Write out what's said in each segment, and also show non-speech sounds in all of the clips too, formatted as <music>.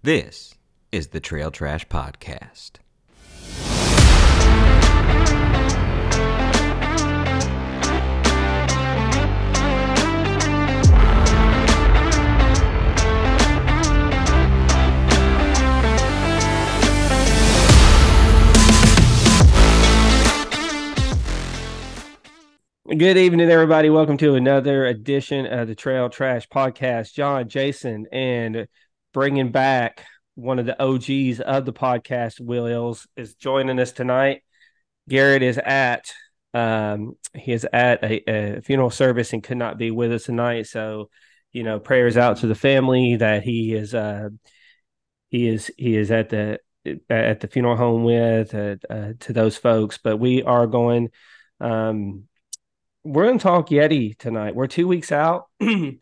This is the Trail Trash Podcast. Good evening, everybody. Welcome to another edition of the Trail Trash Podcast. John, Jason, and bringing back one of the OGs of the podcast, Will Ills, is joining us tonight. Garrett is at um, he is at a, a funeral service and could not be with us tonight. So, you know, prayers out to the family that he is uh, he is he is at the at the funeral home with uh, uh, to those folks. But we are going. Um, we're going to talk Yeti tonight. We're two weeks out, <clears throat> and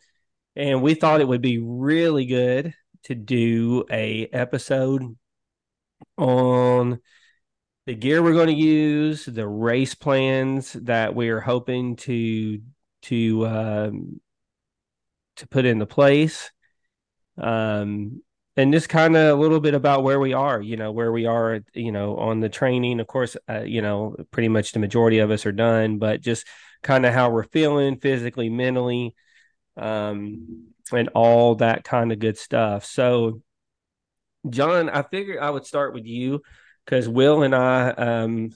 we thought it would be really good to do a episode on the gear we're going to use, the race plans that we're hoping to to um, to put into place, um, and just kind of a little bit about where we are. You know, where we are. You know, on the training. Of course, uh, you know, pretty much the majority of us are done, but just kind of how we're feeling physically, mentally, um, and all that kind of good stuff. So, John, I figured I would start with you because Will and I, um,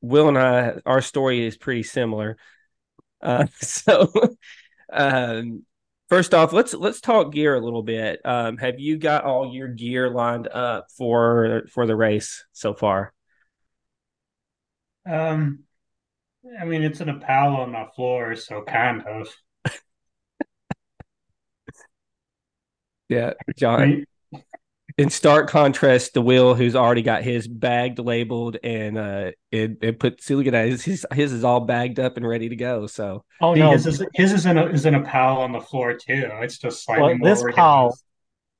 Will and I, our story is pretty similar. Uh, <laughs> so, um, first off, let's let's talk gear a little bit. Um, have you got all your gear lined up for for the race so far? Um, I mean, it's in a pile on my floor, so kind of. Yeah, John. In stark contrast to Will, who's already got his bagged, labeled, and uh, it, it put. See, look at that. His, his his is all bagged up and ready to go. So, oh no, his is, his is in a is in a pile on the floor too. It's just slightly well, more. This organized. pile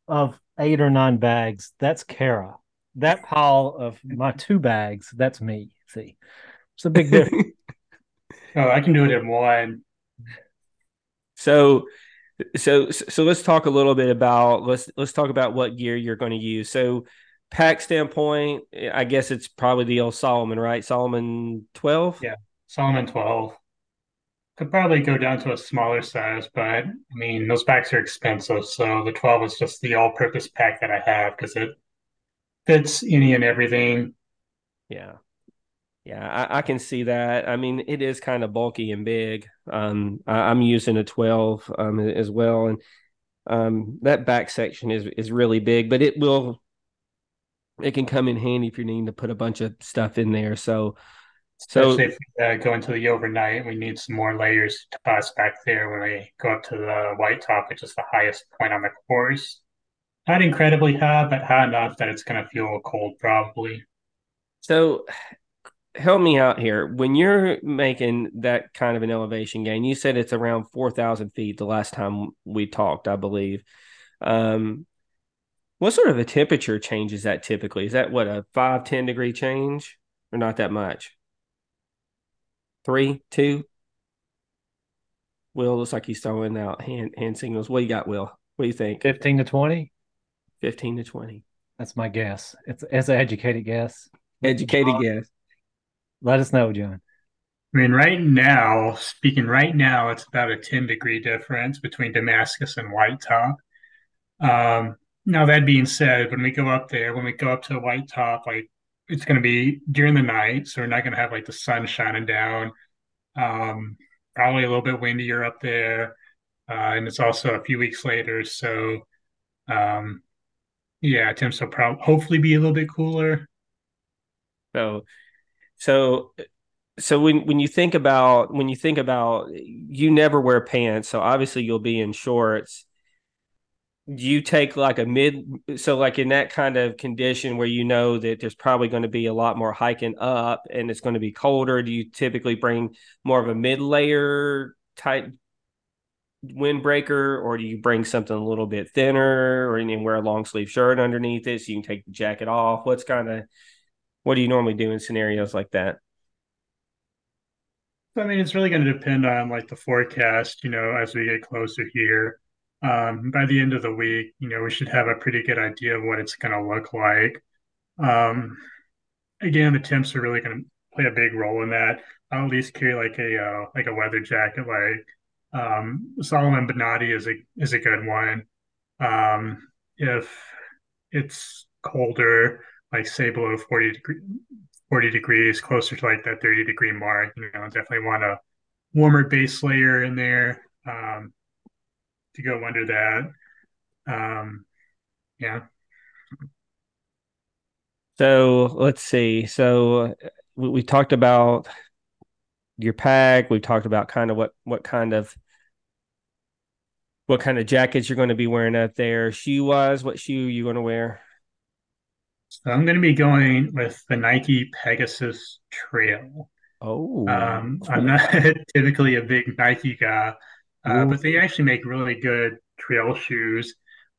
of eight or nine bags, that's Kara. That pile of my two bags, that's me. See, it's a big difference. <laughs> oh, I can do it in one. So so so let's talk a little bit about let's let's talk about what gear you're going to use. So pack standpoint, I guess it's probably the old Salomon, right? Salomon 12? Yeah, Salomon 12. Could probably go down to a smaller size, but I mean, those packs are expensive. So the 12 is just the all purpose pack that I have because it fits any and everything. Yeah. Yeah, I, I, can see that. I mean, it is kind of bulky and big. Um, I, am using a 12 um, as well, and um, that back section is is really big, but it will it can come in handy if you're needing to put a bunch of stuff in there. So, Especially so if we uh, go into the overnight, we need some more layers to toss back there when we go up to the white top, which is the highest point on the course. Not incredibly high, but high enough that it's going to feel cold probably. So help me out here. When you're making that kind of an elevation gain, you said it's around 4,000 feet the last time we talked, I believe. Um, what sort of a temperature change is that typically? Is that what a five, 10 degree change or not that much? Three, two? Will looks like he's throwing out hand hand signals. What do you got, Will? What do you think? 15 to 20? 15 to 20. That's my guess. It's, it's an educated guess. Educated guess. Let us know, John. I mean, right now, speaking right now, it's about a 10 degree difference between Damascus and White Top. Um, now, that being said, when we go up there, when we go up to White Top, like it's going to be during the night, so we're not going to have like the sun shining down. Um, probably a little bit windier up there, uh, and it's also a few weeks later, so um, yeah, temps will probably hopefully be a little bit cooler. So so so when when you think about when you think about you never wear pants, so obviously you'll be in shorts. Do you take like a mid so like in that kind of condition where you know that there's probably going to be a lot more hiking up and it's going to be colder, do you typically bring more of a mid layer type windbreaker or do you bring something a little bit thinner or you wear a long sleeve shirt underneath it so you can take the jacket off? What's kind of what do you normally do in scenarios like that? I mean, it's really going to depend on like the forecast, you know, as we get closer here. um, by the end of the week, you know, we should have a pretty good idea of what it's going to look like. Um, again, the temps are really going to play a big role in that. I'll at least carry like a uh, like a weather jacket. Like um, Salomon Bonatti is a is a good one. Um, if it's colder, like say below 40 degree, 40 degrees, closer to like that 30 degree mark, you know, definitely want a warmer base layer in there um, to go under that. Um, yeah. So let's see. So we, we talked about your pack. We talked about kind of what what kind of what kind of jackets you're going to be wearing out there. Shoe wise, what shoe you going to wear? So I'm going to be going with the Nike Pegasus Trail. Oh, Um, I'm not <laughs> typically a big Nike guy, uh, but they actually make really good trail shoes.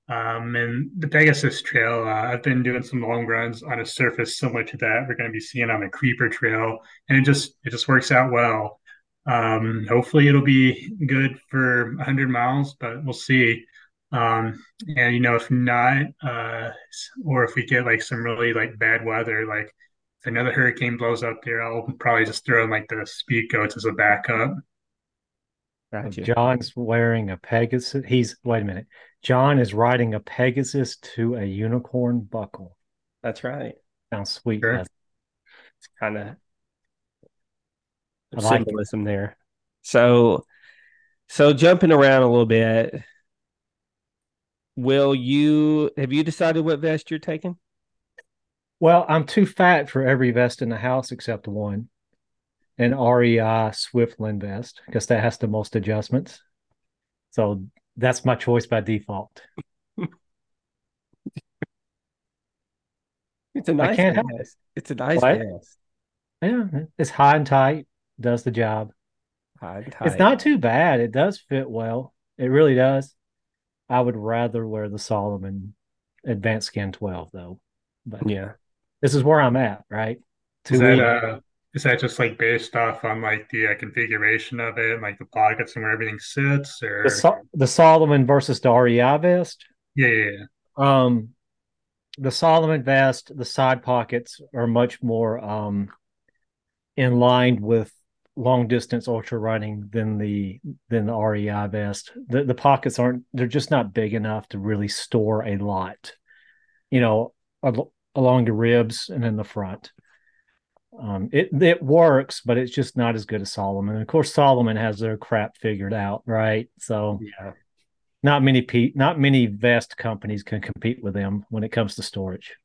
Um, and the Pegasus Trail, uh, I've been doing some long runs on a surface similar to that we're going to be seeing on the Creeper Trail, and it just it just works out well. Um, hopefully it'll be good for 100 miles, but we'll see. Um, and you know, if not, uh, or if we get like some really like bad weather, like if another hurricane blows up there, I'll probably just throw in like the speed goats as a backup. gotcha. John's wearing a Pegasus. He's wait a minute. John is riding a Pegasus to a unicorn buckle. That's right. Sounds sweet. Sure. It's kind of I like it. symbolism there. So, so jumping around a little bit, will you have you decided what vest you're taking? Well, I'm too fat for every vest in the house except one, an REI Swiftland vest because that has the most adjustments. So that's my choice by default. It's a nice I can't help vest. It's a nice What? vest. Yeah, it's high and tight, does the job. High and It's not too bad. It does fit well. It really does. I would rather wear the Salomon Advanced Skin 12 though. But Yeah. this is where I'm at, right? Is Two that uh is that just like based off on like the uh, configuration of it, like the pockets and where everything sits, or the, Sol- the Salomon versus the REI vest. yeah, yeah, yeah. Um, the Salomon vest, the side pockets are much more um in line with long distance ultra running than the than the REI vest. The the pockets aren't they're just not big enough to really store a lot. You know, al- along the ribs and in the front. Um, it it works, but it's just not as good as Salomon. And Of course, Salomon has their crap figured out, right? So Yeah. not many pe- not many vest companies can compete with them when it comes to storage.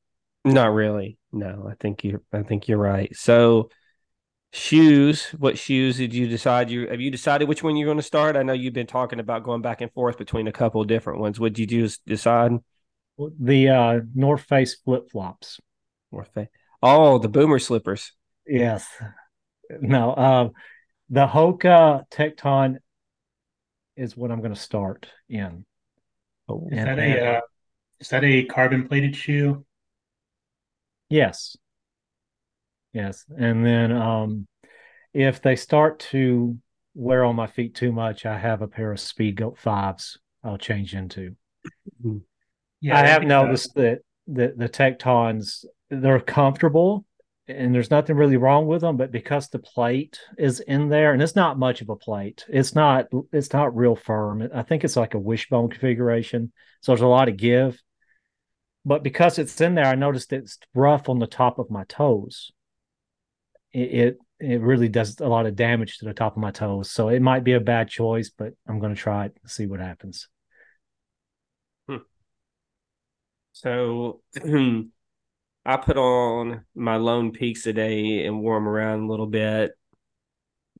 Not really. No, I think you I think you're right. So shoes, what shoes did you decide you have you decided which one you're going to start? I know you've been talking about going back and forth between a couple of different ones. What did you just decide? The uh, North Face flip flops. north face Oh, the boomer slippers. Yes. No. Uh, the Hoka Tecton is what I'm going to start in. Oh, Is And that then- a uh, is that a carbon plated shoe? Yes. Yes. And then um, if they start to wear on my feet too much, I have a pair of Speed Goat fives I'll change into. Yeah, I have noticed that the the Tectons they're comfortable and there's nothing really wrong with them, but because the plate is in there and it's not much of a plate, it's not it's not real firm. I think it's like a wishbone configuration, so there's a lot of give. But because it's in there, I noticed it's rough on the top of my toes. It it, it really does a lot of damage to the top of my toes, so it might be a bad choice, but I'm going to try it and see what happens. So <clears throat> I put on my Lone Peaks today and wore them around a little bit.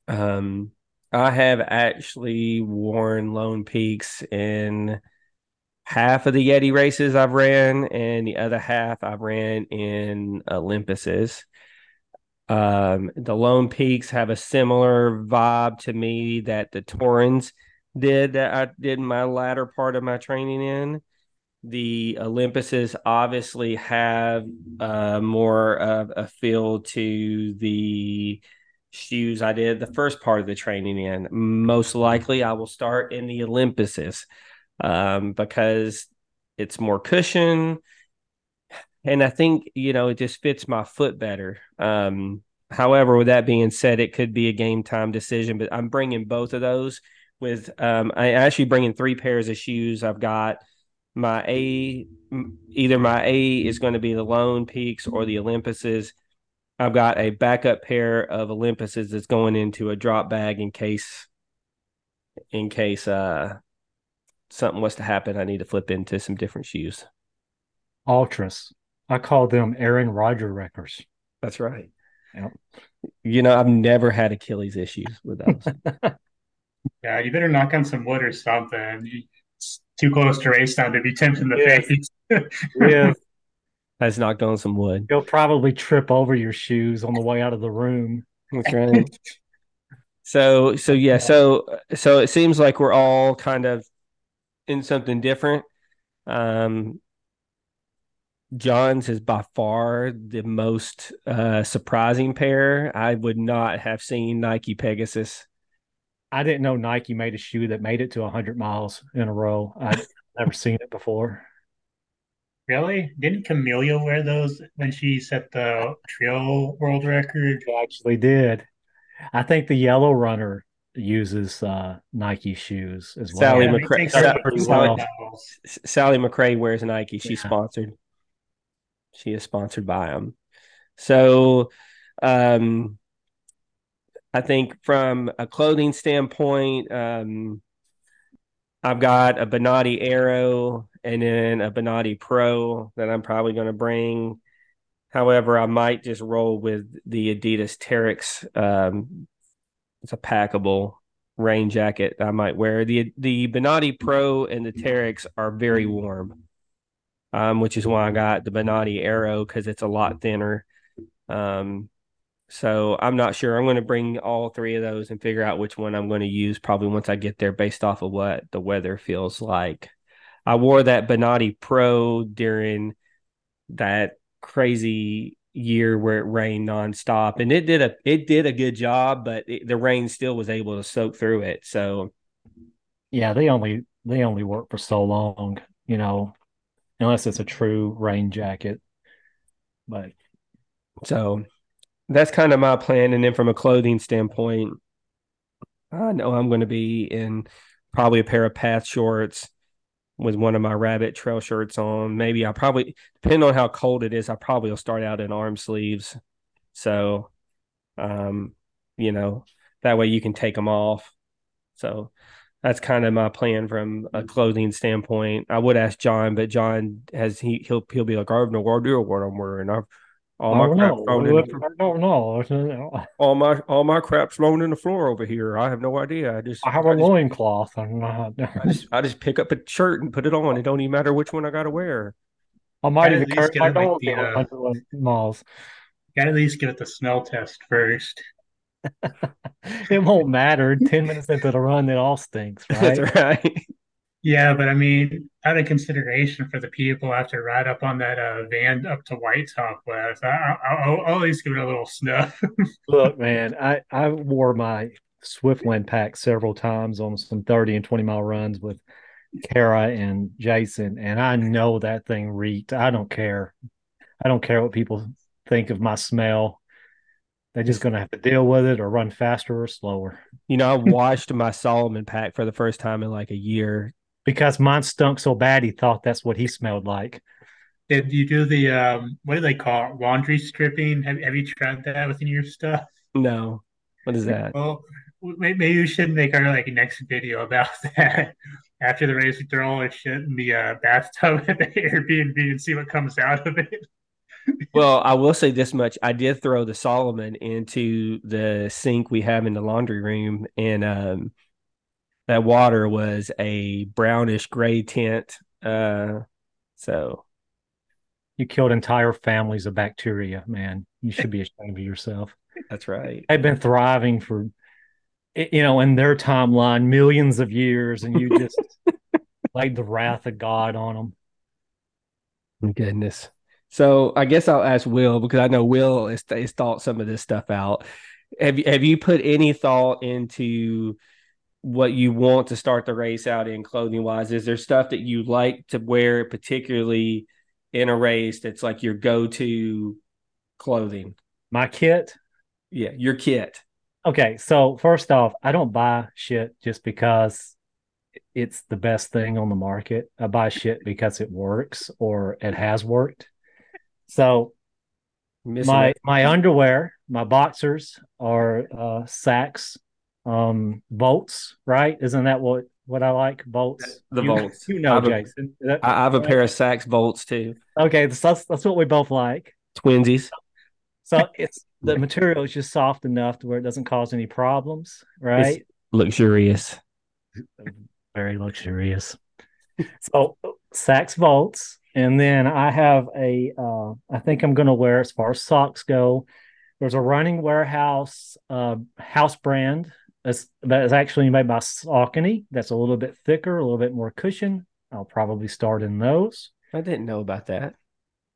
Um, I have actually worn Lone Peaks in half of the Yeti races I've ran, and the other half I've ran in Olympuses. Um, the Lone Peaks have a similar vibe to me that the Torrents did that I did my latter part of my training in the Olympuses obviously have uh, more of a feel to the shoes I did the first part of the training in. Most likely, I will start in the Olympuses. um, because it's more cushion. And I think, you know, it just fits my foot better. Um, however, with that being said, it could be a game time decision, but I'm bringing both of those with, um, I actually bringing three pairs of shoes. I've got my A, either my A is going to be the Lone Peaks or the Olympuses. I've got a backup pair of Olympuses that's going into a drop bag in case, in case, uh, something was to happen, I need to flip into some different shoes. Altras. I call them Aaron Rodgers wreckers. That's right. Yep. You know, I've never had Achilles issues with those. <laughs> yeah, you better knock on some wood or something. It's too close to race time to be tempting the Yeah. face. <laughs> Yeah. I just knocked on some wood. You'll probably trip over your shoes on the way out of the room. That's right. so, so yeah, so so it seems like we're all kind of in something different. Um, John's is by far the most uh, surprising pair. I would not have seen Nike Pegasus. I didn't know Nike made a shoe that made it to 100 miles in a row. I'd <laughs> never seen it before. Really? Didn't Camellia wear those when she set the trail world record? It actually did. I think the Yellow Runner uses uh, Nike shoes as well. Sally Yeah, they McCra- Sally- care of Pretty Sally McRae wears Nike. She's Yeah. sponsored. She is sponsored by them. So, um, I think from a clothing standpoint, um, I've got a Bonatti Aero and then a Bonatti Pro that I'm probably going to bring. However, I might just roll with the Adidas Terrex. Um, it's a packable rain jacket I might wear. The the Bonatti Pro and the Terrex are very warm, um, which is why I got the Bonatti Aero because it's a lot thinner. Um, so I'm not sure. I'm going to bring all three of those and figure out which one I'm going to use probably once I get there based off of what the weather feels like. I wore that Bonatti Pro during that crazy year where it rained nonstop and it did a it did a good job but it, the rain still was able to soak through it so Yeah, they only they only work for so long, you know, unless it's a true rain jacket. But so that's kind of my plan. And then from a clothing standpoint I know I'm going to be in probably a pair of path shorts with one of my rabbit trail shirts on. Maybe I probably depending on how cold it is I probably will start out in arm sleeves. So um you know that way you can take them off. So that's kind of my plan from a clothing standpoint. I would ask John, but John has he he'll he'll be like, I have no idea what I'm wearing. I've all my don't crap know. thrown in the, <laughs> I don't know. all my all my crap's thrown in the floor over here. I have no idea. I just I have a I just, loincloth. I'm not. I just I just pick up a shirt and put it on. It don't even matter which one I got to wear. I might even carry my get, like, dog the, down uh, 100 miles. Got to at least give it the smell test first. It won't matter. Ten minutes into the run, it all stinks, <laughs> right? That's right. Yeah, but I mean, out of consideration for the people who have to ride up on that uh, van up to White Top with, I, I, I'll, I'll at least give it a little snuff. <laughs> Look, man, I I wore my Swiftland pack several times on some thirty and twenty mile runs with Kara and Jason, and I know that thing reeked. I don't care. I don't care what people think of my smell. They're just going to have to deal with it or run faster or slower You know, I washed my Salomon pack for the first time in like a year. because mine stunk so bad he thought that's what he smelled like. Did you do the um, what do they call it? Laundry stripping? Have, have you tried that within your stuff? No, what is that? Well, may- maybe we should make our like next video about <laughs> that. After the race, we throw all our shit in the uh, bathtub <laughs> at the Airbnb and see what comes out of it. Well, I will say this much: I did throw the Salomon into the sink we have in the laundry room, and um, that water was a brownish gray tint. Uh, so You killed entire families of bacteria, man. You should be ashamed of yourself. that's right. They've been thriving for, you know, in their timeline, millions of years, and you just <laughs> laid the wrath of God on them. Goodness. So I guess I'll ask Will because I know Will has, has thought some of this stuff out. Have you have you put any thought into what you want to start the race out in clothing wise? Is there stuff that you like to wear, particularly in a race, that's like your go to clothing? My kit. Yeah, your kit. Okay, so first off, I don't buy shit just because it's the best thing on the market. I buy shit because it works or it has worked. So Missing my it. my underwear, my boxers are uh Saxx um bolts, right? Isn't that what what I like? Bolts. The you, bolts. You know, a- Jason. I, I have a pair of Saxx bolts too. okay, that's that's what we both like. Twinsies. So it's the material is just soft enough to where it doesn't cause any problems, right? Luxurious. very luxurious. so Saxx Volts, and then I have a. Uh, I think I'm going to wear as far as socks go. There's a running warehouse uh, house brand that's, that is actually made by Saucony. That's a little bit thicker, a little bit more cushion. I'll probably start in those. I didn't know about that.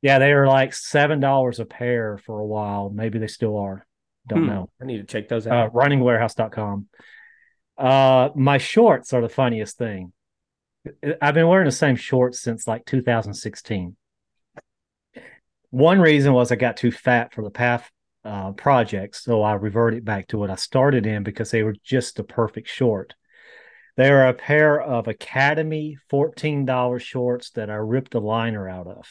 Yeah, they were like seven dollars a pair for a while. Maybe they still are. Don't Hmm. know I need to check those uh, out. runningwarehouse.com. Uh, my shorts are the funniest thing. I've been wearing the same shorts since like 2016. One reason was I got too fat for the path uh, projects, so I reverted back to what I started in because they were just the perfect short. They are a pair of Academy $14 shorts that I ripped the liner out of.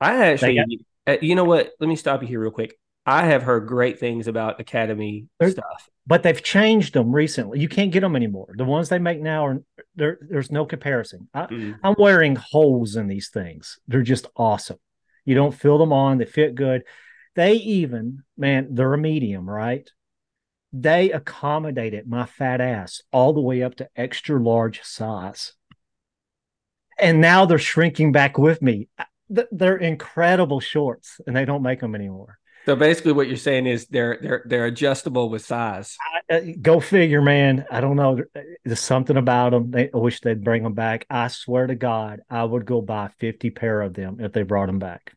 I actually, got- uh, you know what? Let me stop you here real quick. I have heard great things about Academy They're- stuff. but they've changed them recently. You can't get them anymore. The ones they make now are there. There's no comparison. I, Mm. I'm wearing holes in these things. They're just awesome. You don't feel them on. They fit good. They even, man, they're a medium, right? They accommodated my fat ass all the way up to extra large size. And now they're shrinking back with me. They're incredible shorts, and they don't make them anymore. So basically, what you're saying is they're they're they're adjustable with size. Uh, go figure, man. I don't know. There's something about them. They, I wish they'd bring them back. I swear to God, I would go buy 50 pair of them if they brought them back.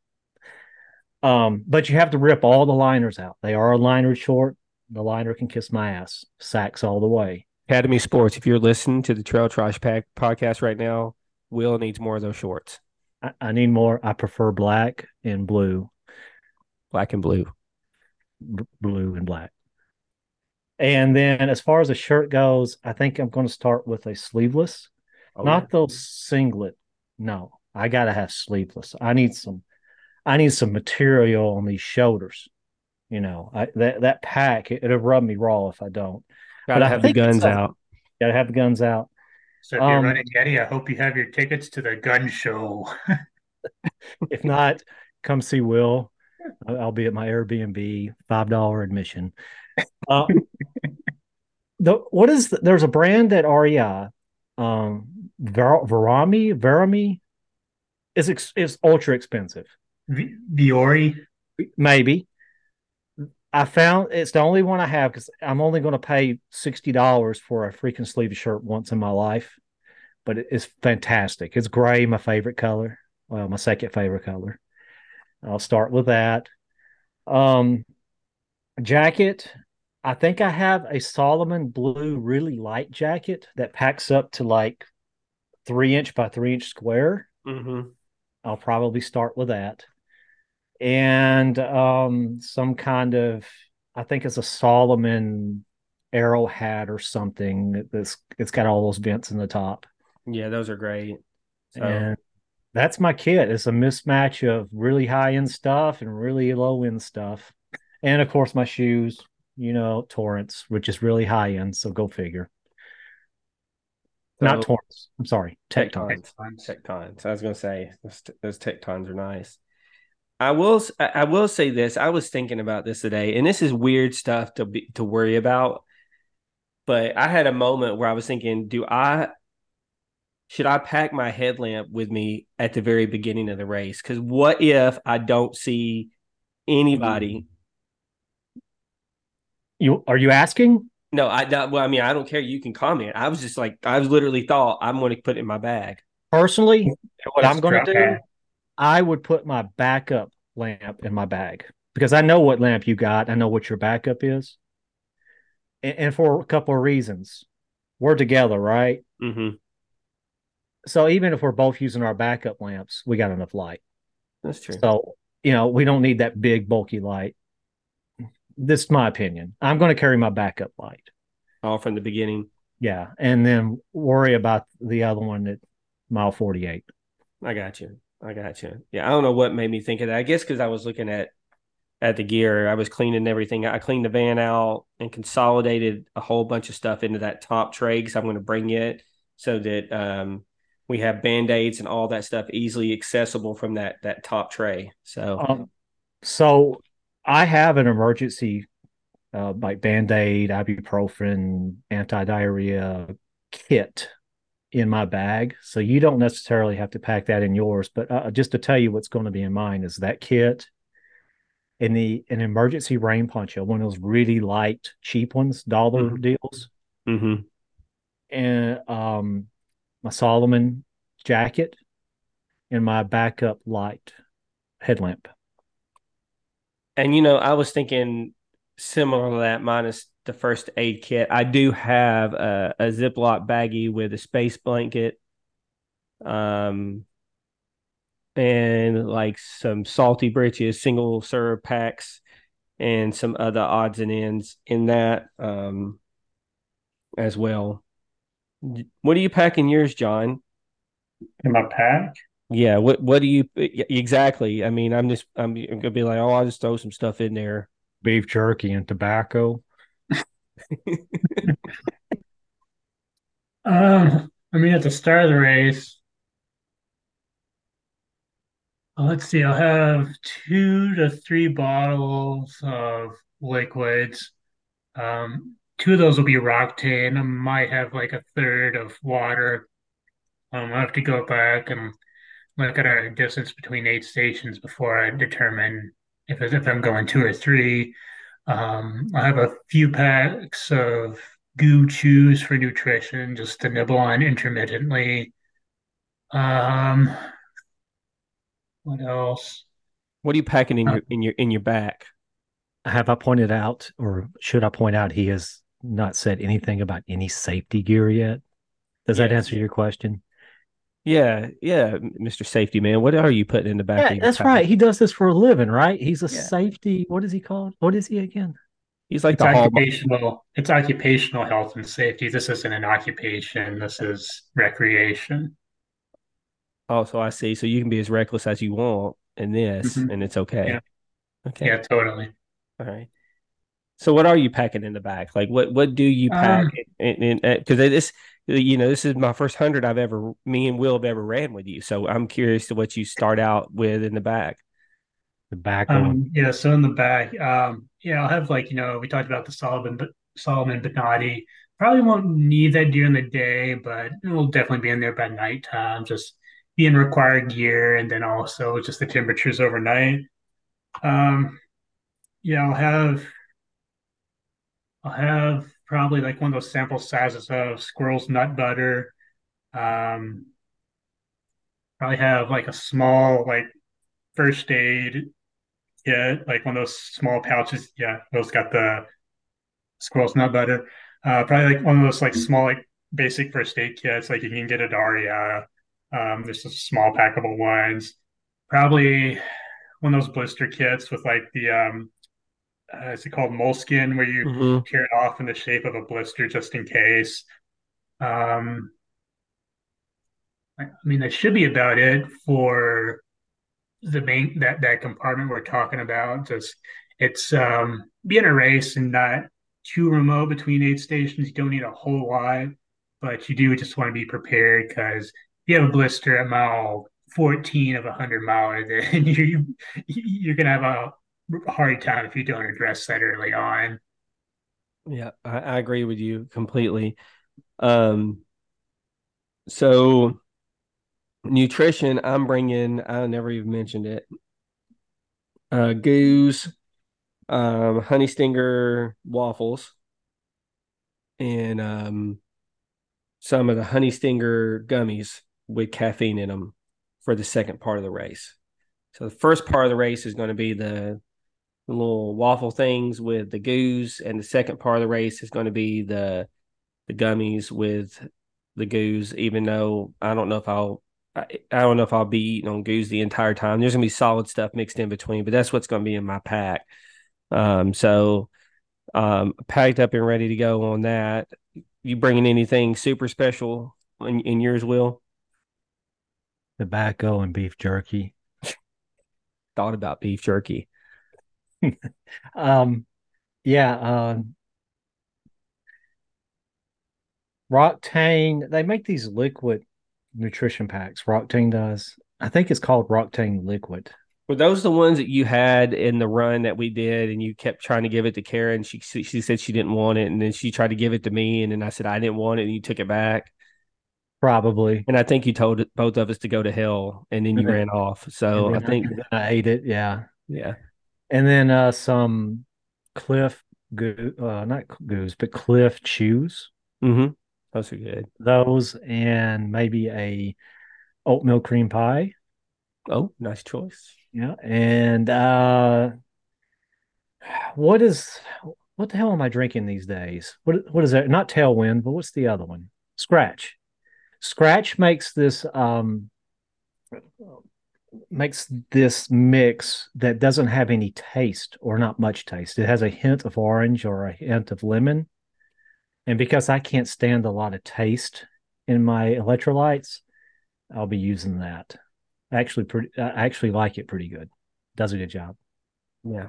Um, but you have to rip all the liners out. They are a liner short. The liner can kiss my ass. Saxx all the way. Academy Sports. If you're listening to the Trail Trash Pack podcast right now, Will needs more of those shorts, I, I need more. I prefer black and blue, black and blue. b- blue and black. And then as far as a shirt goes, I think I'm going to start with a sleeveless. Oh, not those singlet. No, I gotta have sleeveless. I need some. I need some material on these shoulders. You know, I, that that pack it, it'll rub me raw if I don't. gotta but I have the guns a- out. Gotta have the guns out. So if you're Um, running Yeti, I hope you have your tickets to the gun show. <laughs> If not, come see Will. I'll be at my Airbnb. Five dollar admission. Uh, <laughs> the what is the, there's a brand at REI, um, Ver, Verami, Verami, is ex, is ultra expensive. Vi- Vuori, maybe. I found it's the only one I have because I'm only going to pay sixty dollars for a freaking sleeve shirt once in my life, but it's fantastic. It's gray, my favorite color. Well, my second favorite color. I'll start with that. Um, jacket. I think I have a Salomon blue, really light jacket that packs up to like three inch by three inch square. Mm-hmm. I'll probably start with that. And um, some kind of, I think it's a Salomon arrow hat or something. That's it's got all those vents in the top. Yeah, those are great. So And that's my kit. It's a mismatch of really high end stuff and really low end stuff. And of course, my shoes, you know, Torrents, which is really high end. So go figure. Not So- Torrents. I'm sorry. Tectons. Tectons. I was gonna say those, those Tectons are nice. I will. I will say this. I was thinking about this today, and this is weird stuff to be to worry about. But I had a moment where I was thinking, do I should I pack my headlamp with me at the very beginning of the race? Because what if I don't see anybody? You are you asking? No, I don't- well, I mean, I don't care. You can comment. I was just like, I was literally thought I'm going to put it in my bag. Personally, what I'm going to do, that. I would put my backup lamp in my bag because I know what lamp you got. I know what your backup is. and, and for a couple of reasons. We're together, right? Mm-hmm. So even if we're both using our backup lamps, we got enough light. That's true. So, you know, we don't need that big bulky light. This is my opinion. I'm going to carry my backup light. All from the beginning. Yeah. And then worry about the other one at mile 48. I got you. I got you. Yeah, I don't know what made me think of that. I guess because I was looking at at the gear. I was cleaning everything. I cleaned the van out and consolidated a whole bunch of stuff into that top tray because I'm going to bring it so that um, we have band aids and all that stuff easily accessible from that that top tray. So, um, so I have an emergency uh, like band aid, ibuprofen, anti diarrhea kit in my bag. So you don't necessarily have to pack that in yours. But uh, just to tell you what's going to be in mine is that kit in the an emergency rain poncho, one of those really light, cheap ones, dollar mm-hmm. deals. Mm-hmm. And um, my Salomon jacket and my backup light headlamp. And you know, I was thinking similar to that, minus the first aid kit. I do have a, a Ziploc baggie with a space blanket, um, and like some salty britches, single serve packs, and some other odds and ends in that um, as well. What do you pack in yours, John? In my pack? Yeah. What What do you exactly? I mean, I'm just I'm, I'm gonna be like, oh, I'll just throw some stuff in there. Beef jerky and tobacco. <laughs> um, I mean, at the start of the race, uh, let's see, I'll have two to three bottles of liquids. Um, two of those will be Roctane. I might have like a third of water. Um, I'll have to go back and look at our distance between aid stations before I determine if if I'm going two or three. Um, I have a few packs of goo chews for nutrition, just to nibble on intermittently. Um, what else? What are you packing in uh, your in your in your back? Have I pointed out, or should I point out, he has not said anything about any safety gear yet? Does that answer your question? Yeah, yeah, Mr. Safety Man. What are you putting in the back? Yeah, that's right. He does this for a living, right? He's a yeah. safety. What is he called? What is he again? He's like it's occupational. It's occupational health and safety. This isn't an occupation. This is recreation. Oh, so I see. So you can be as reckless as you want in this, mm-hmm. and it's okay. Yeah. Okay. Yeah, totally. All right. So what are you packing in the back? Like what what do you pack? Because um, this you know this is my first hundred I've ever me and Will have ever ran with you. So I'm curious to what you start out with in the back. The back um, yeah. So in the back, um, yeah, I'll have like you know we talked about the Salomon but Salomon Bonatti. Probably won't need that during the day, but it will definitely be in there by nighttime. Just being required gear, and then also just the temperatures overnight. Um, yeah, I'll have I'll have probably like one of those sample sizes of squirrel's nut butter. Um, probably have like a small like first aid kit, like one of those small pouches. Yeah, those got the squirrel's nut butter. Uh, probably like one of those like small like basic first aid kits, like you can get at REI. Um, there's just small packable ones. Probably one of those blister kits with like the um, uh, is it called moleskin where you mm-hmm. tear it off in the shape of a blister just in case? Um i mean that should be about it for the main that that compartment we're talking about. Just it's um being a race and not too remote between aid stations. You don't need a whole lot but you do just want to be prepared because if you have a blister at mile 14 of a 100 mile <laughs> then you you're gonna have a hard time if you don't address that early on. Yeah, I, I agree with you completely. Um, so nutrition, I'm bringing. I never even mentioned it. Uh, goose, um, honey stinger waffles, and um, some of the honey stinger gummies with caffeine in them for the second part of the race. So the first part of the race is going to be the little waffle things with the goos, and the second part of the race is going to be the the gummies with the goos. Even though I don't know if I'll I, I don't know if I'll be eating on goos the entire time. There's gonna be solid stuff mixed in between, but that's what's gonna be in my pack. Um, so um, packed up and ready to go on that. You bringing anything super special in, in yours, Will? Tobacco and beef jerky. <laughs> Thought about beef jerky. <laughs> um, yeah. Um, Roctane, they make these liquid nutrition packs. Roctane does. I think it's called Roctane Liquid. Were those the ones that you had in the run that we did, and you kept trying to give it to Karen? She she said she didn't want it, and then she tried to give it to me, and then I said I didn't want it, and you took it back. Probably. And I think you told both of us to go to hell, and then you <laughs> ran off. So I think I ate it. Yeah, yeah. And then uh, some Clif goo, uh, not goose, but Clif chews. Mm-hmm. Those are good. Those and maybe a oatmeal cream pie. Oh, nice choice. Yeah, and uh, what is what the hell am I drinking these days? What what is that? Not Tailwind, but what's the other one? Scratch. Scratch makes this um makes this mix that doesn't have any taste or not much taste. It has a hint of orange or a hint of lemon. And because I can't stand a lot of taste in my electrolytes, I'll be using that. Actually, pretty, I actually like it pretty good. Does a good job. Yeah.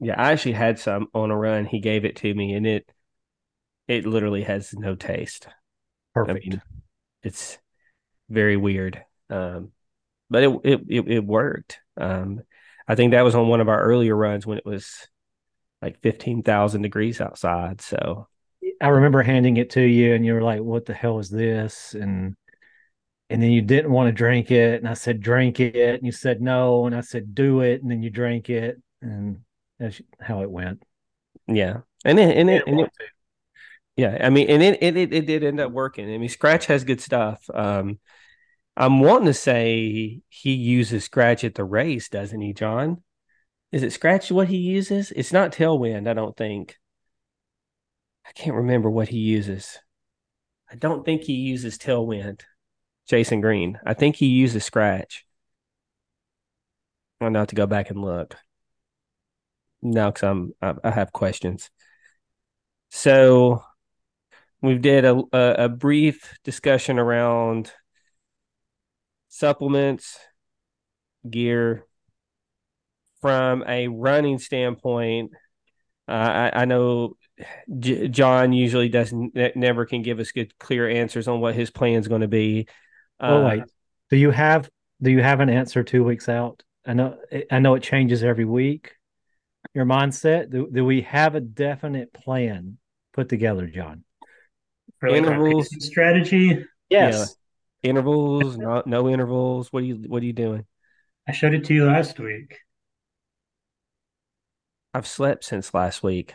Yeah, I actually had some on a run. He gave it to me, and it it literally has no taste. Perfect. I mean, it's very weird, um, but it, it it it worked. Um, I think that was on one of our earlier runs when it was like fifteen thousand degrees outside. So I remember handing it to you, and you were like, "What the hell is this?" and and then you didn't want to drink it, and I said, "Drink it," and you said no, and I said, "Do it," and then you drank it, and that's how it went. Yeah, and it, and it, and it, yeah, I mean, and it, it it did end up working. I mean, Scratch has good stuff. Um, I'm wanting to say he uses Scratch at the race, doesn't he, John? Is it Scratch what he uses? It's not Tailwind, I don't think. I can't remember what he uses. I don't think he uses Tailwind, Jason Green. I think he uses Scratch. I'll have to go back and look. No, because I'm I, have questions. So we did a, a brief discussion around supplements, gear. From a running standpoint, uh, I, I know J- John usually doesn't never can give us good clear answers on what his plan is going to be. Oh uh, wait, do you have do you have an answer two weeks out? I know I know it changes every week. Your mindset. Do, do we have a definite plan put together, John? For like intervals strategy. Yes. Yeah. Intervals, no, no intervals. What are you What are you doing? I showed it to you last week. I've slept since last week.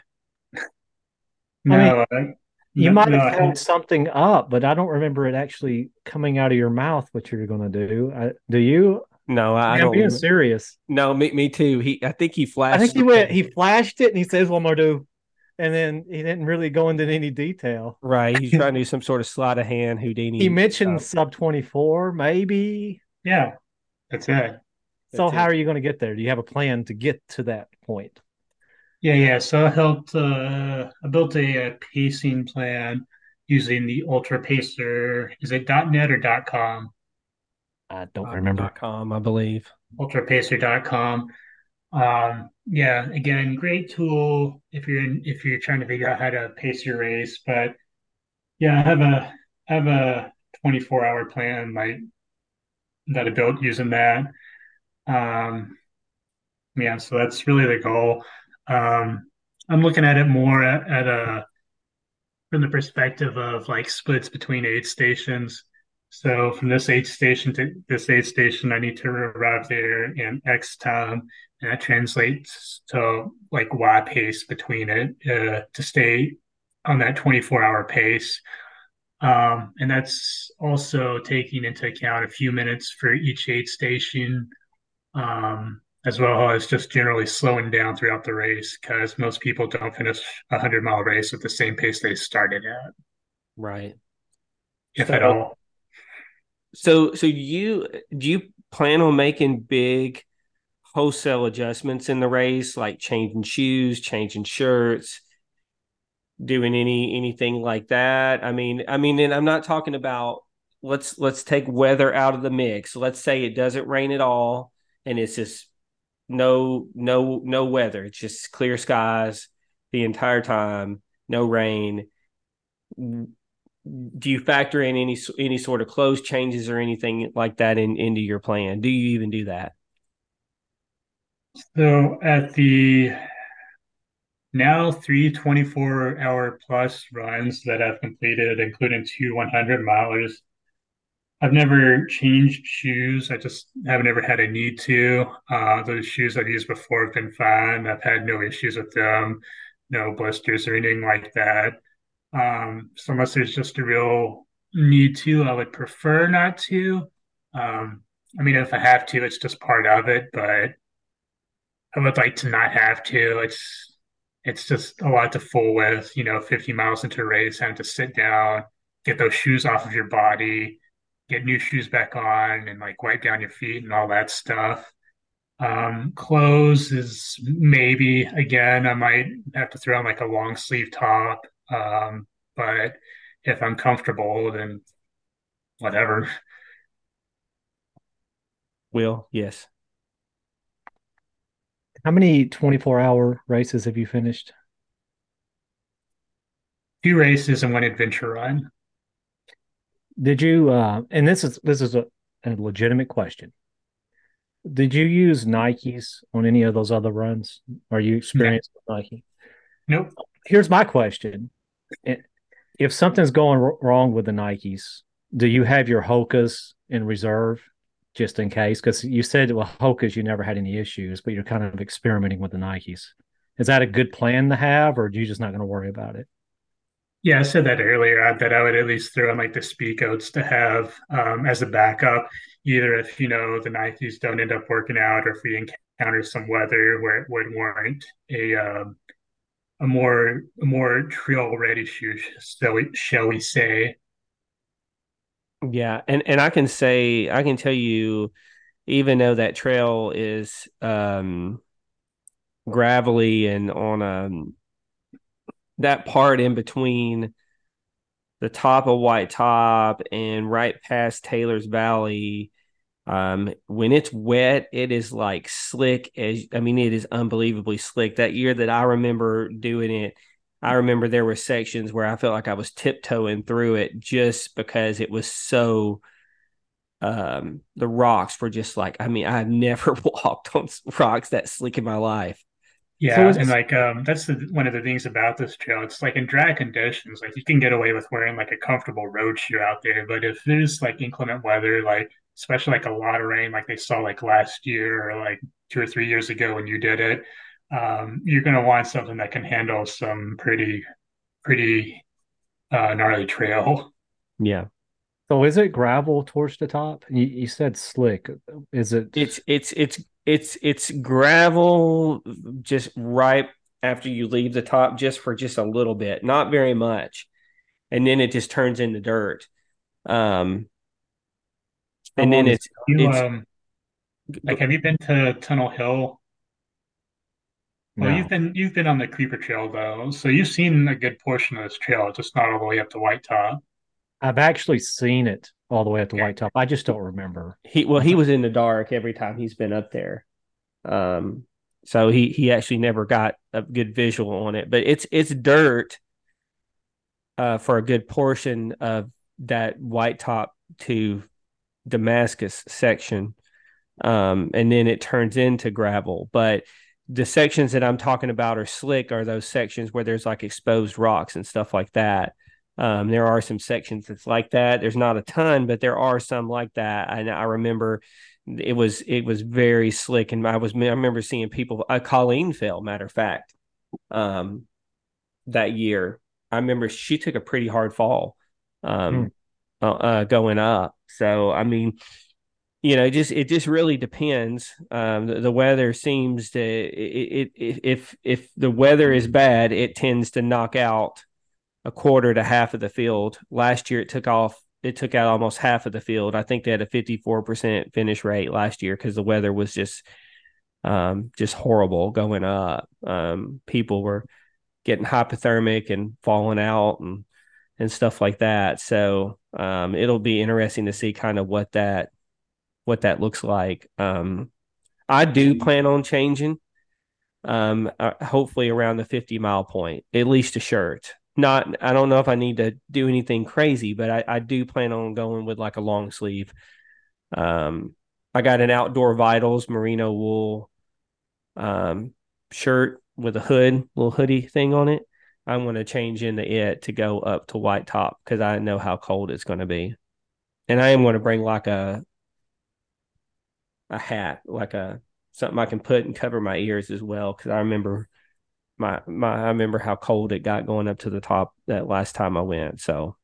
No, I mean, you might have no, had something up, but I don't remember it actually coming out of your mouth. What you're going to do? I, do you? No, I, am don't. Being serious. No, me, me too. He, I think he flashed. I think he went. He flashed it, and he says one more do, and then he didn't really go into any detail. Right. He's <laughs> trying to do some sort of sleight of hand Houdini. He mentioned sub twenty four, maybe. Yeah, that's it. So, that's how it. are you going to get there? Do you have a plan to get to that point? Yeah, yeah. So I helped. Uh, I built a, a, pacing plan using the Ultra Pacer. Is it .net or .com? I don't remember. .com, I believe. UltraPacer.com. Um, yeah, again, great tool if you're in, if you're trying to figure out how to pace your race. But yeah, I have a I have a 24 hour plan like that I built using that. Um, yeah, so that's really the goal. Um, I'm looking at it more at, at a from the perspective of like splits between aid stations. So from this aid station to this aid station, I need to arrive there in X time, and that translates to like Y pace between it uh, to stay on that 24 hour pace. Um, and that's also taking into account a few minutes for each aid station. Um, as well as just generally slowing down throughout the race because most people don't finish a hundred mile race at the same pace they started at. Right. If so, at all. So so you do you plan on making big wholesale adjustments in the race, like changing shoes, changing shirts, doing any anything like that? I mean, I mean, and I'm not talking about let's let's take weather out of the mix. Let's say it doesn't rain at all and it's just no no no weather. It's just clear skies the entire time, no rain. Do you factor in any any sort of clothes changes or anything like that in into your plan? Do you even do that? So at the now three 24 hour plus runs that I've completed, including two 100 milers, I've never changed shoes. I just haven't ever had a need to. Uh, those shoes I've used before have been fine. I've had no issues with them, no blisters or anything like that. Um, so unless there's just a real need to, I would prefer not to. Um, I mean, if I have to, it's just part of it, but I would like to not have to. It's it's just a lot to fool with, you know, 50 miles into a race, having to sit down, get those shoes off of your body get new shoes back on and like wipe down your feet and all that stuff. Um, clothes is maybe again, I might have to throw on like a long sleeve top. Um, but if I'm comfortable, then whatever. Will, yes. How many 24 hour races have you finished? Two races and one adventure run. Did you? Uh, and this is this is a, a legitimate question. Did you use Nikes on any of those other runs? Are you experienced no. with Nike? Nope. Here's my question: If something's going wrong with the Nikes, do you have your Hokas in reserve just in case? Because you said well Hokas you never had any issues, but you're kind of experimenting with the Nikes. Is that a good plan to have, or are you just not going to worry about it? Yeah, I said that earlier that I would at least throw in like the speedgoats to have um, as a backup, either if you know the Nikes don't end up working out, or if we encounter some weather where it would warrant a um, a more a more trail ready shoe, shall we, shall we say? Yeah, and and I can say I can tell you, even though that trail is um, gravelly and on a that part in between the top of White Top and right past Taylor's Valley. Um, when it's wet, it is like slick as I mean, it is unbelievably slick. That year that I remember doing it, I remember there were sections where I felt like I was tiptoeing through it just because it was so um the rocks were just like I mean I've <laughs> never walked on rocks that slick in my life. Yeah, so and like um, that's the, one of the things about this trail. It's like in dry conditions, like you can get away with wearing like a comfortable road shoe out there. But if there's like inclement weather, like especially like a lot of rain, like they saw like last year or like two or three years ago when you did it, um, you're gonna want something that can handle some pretty, pretty uh, gnarly trail. Yeah. So is it gravel towards the top? You, you said slick. Is it? It's it's it's it's it's gravel just right after you leave the top just for just a little bit not very much and then it just turns into dirt um and then it's, you, it's um, like have you been to tunnel hill well, no. you've been you've been on the creeper trail though, so you've seen a good portion of this trail, just not all the way up to White Top. I've actually seen it all the way up to White Top. I just don't remember. He well, he was in the dark every time he's been up there. Um, so he he actually never got a good visual on it. But it's it's dirt uh, for a good portion of that White Top to Damascus section. Um, and then it turns into gravel. But the sections that I'm talking about are slick are those sections where there's like exposed rocks and stuff like that. Um, there are some sections that's like that. There's not a ton, but there are some like that. And I remember it was it was very slick, and I was I remember seeing people. Uh, Colleen fell, matter of fact, um, that year. I remember she took a pretty hard fall, um, mm. uh, uh, going up. So I mean, you know, just it just really depends. Um, the, the weather seems to it, it, if if the weather is bad, it tends to knock out a quarter to half of the field. Last year, it took off it took out almost half of the field. I think they had a fifty four percent finish rate last year because the weather was just um, just horrible going up. Um, people were getting hypothermic and falling out and and stuff like that. So um, it'll be interesting to see kind of what that what that looks like. Um, I do plan on changing, um, uh, hopefully around the 50 mile point, at least a shirt. Not, I don't know if I need to do anything crazy, but I, I do plan on going with like a long sleeve. Um, I got an outdoor vitals merino wool um, shirt with a hood, little hoodie thing on it. I'm going to change into it to go up to white top because I know how cold it's going to be. And I am going to bring like a a hat, like a something I can put and cover my ears as well. Because I remember my my I remember how cold it got going up to the top that last time I went. So,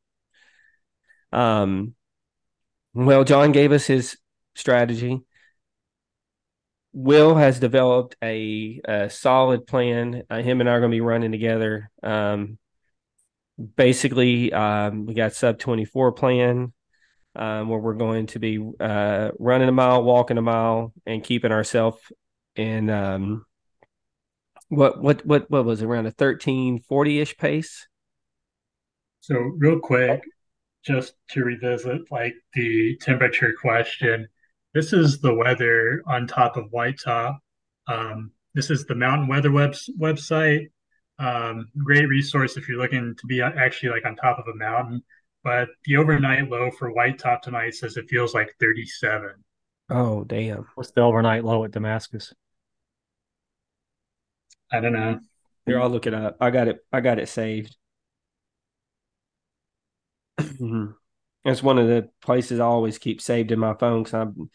um, well, John gave us his strategy. Will has developed a, a solid plan. Uh, him and I are going to be running together. Um, basically, um, we got sub twenty four plan um, where we're going to be uh, running a mile, walking a mile, and keeping ourselves in um, what what what what was it, around a 13, 40 ish pace. So real quick, just to revisit like the temperature question, this is the weather on top of White Top. Um, this is the Mountain Weather web- website. Um, great resource if you're looking to be actually like on top of a mountain but the overnight low for White Top tonight says it feels like 37. Oh, damn. What's the overnight low at Damascus? I don't know. Here, I'll look it up. I got it. I got it saved. <clears throat> It's one of the places I always keep saved in my phone because I'm.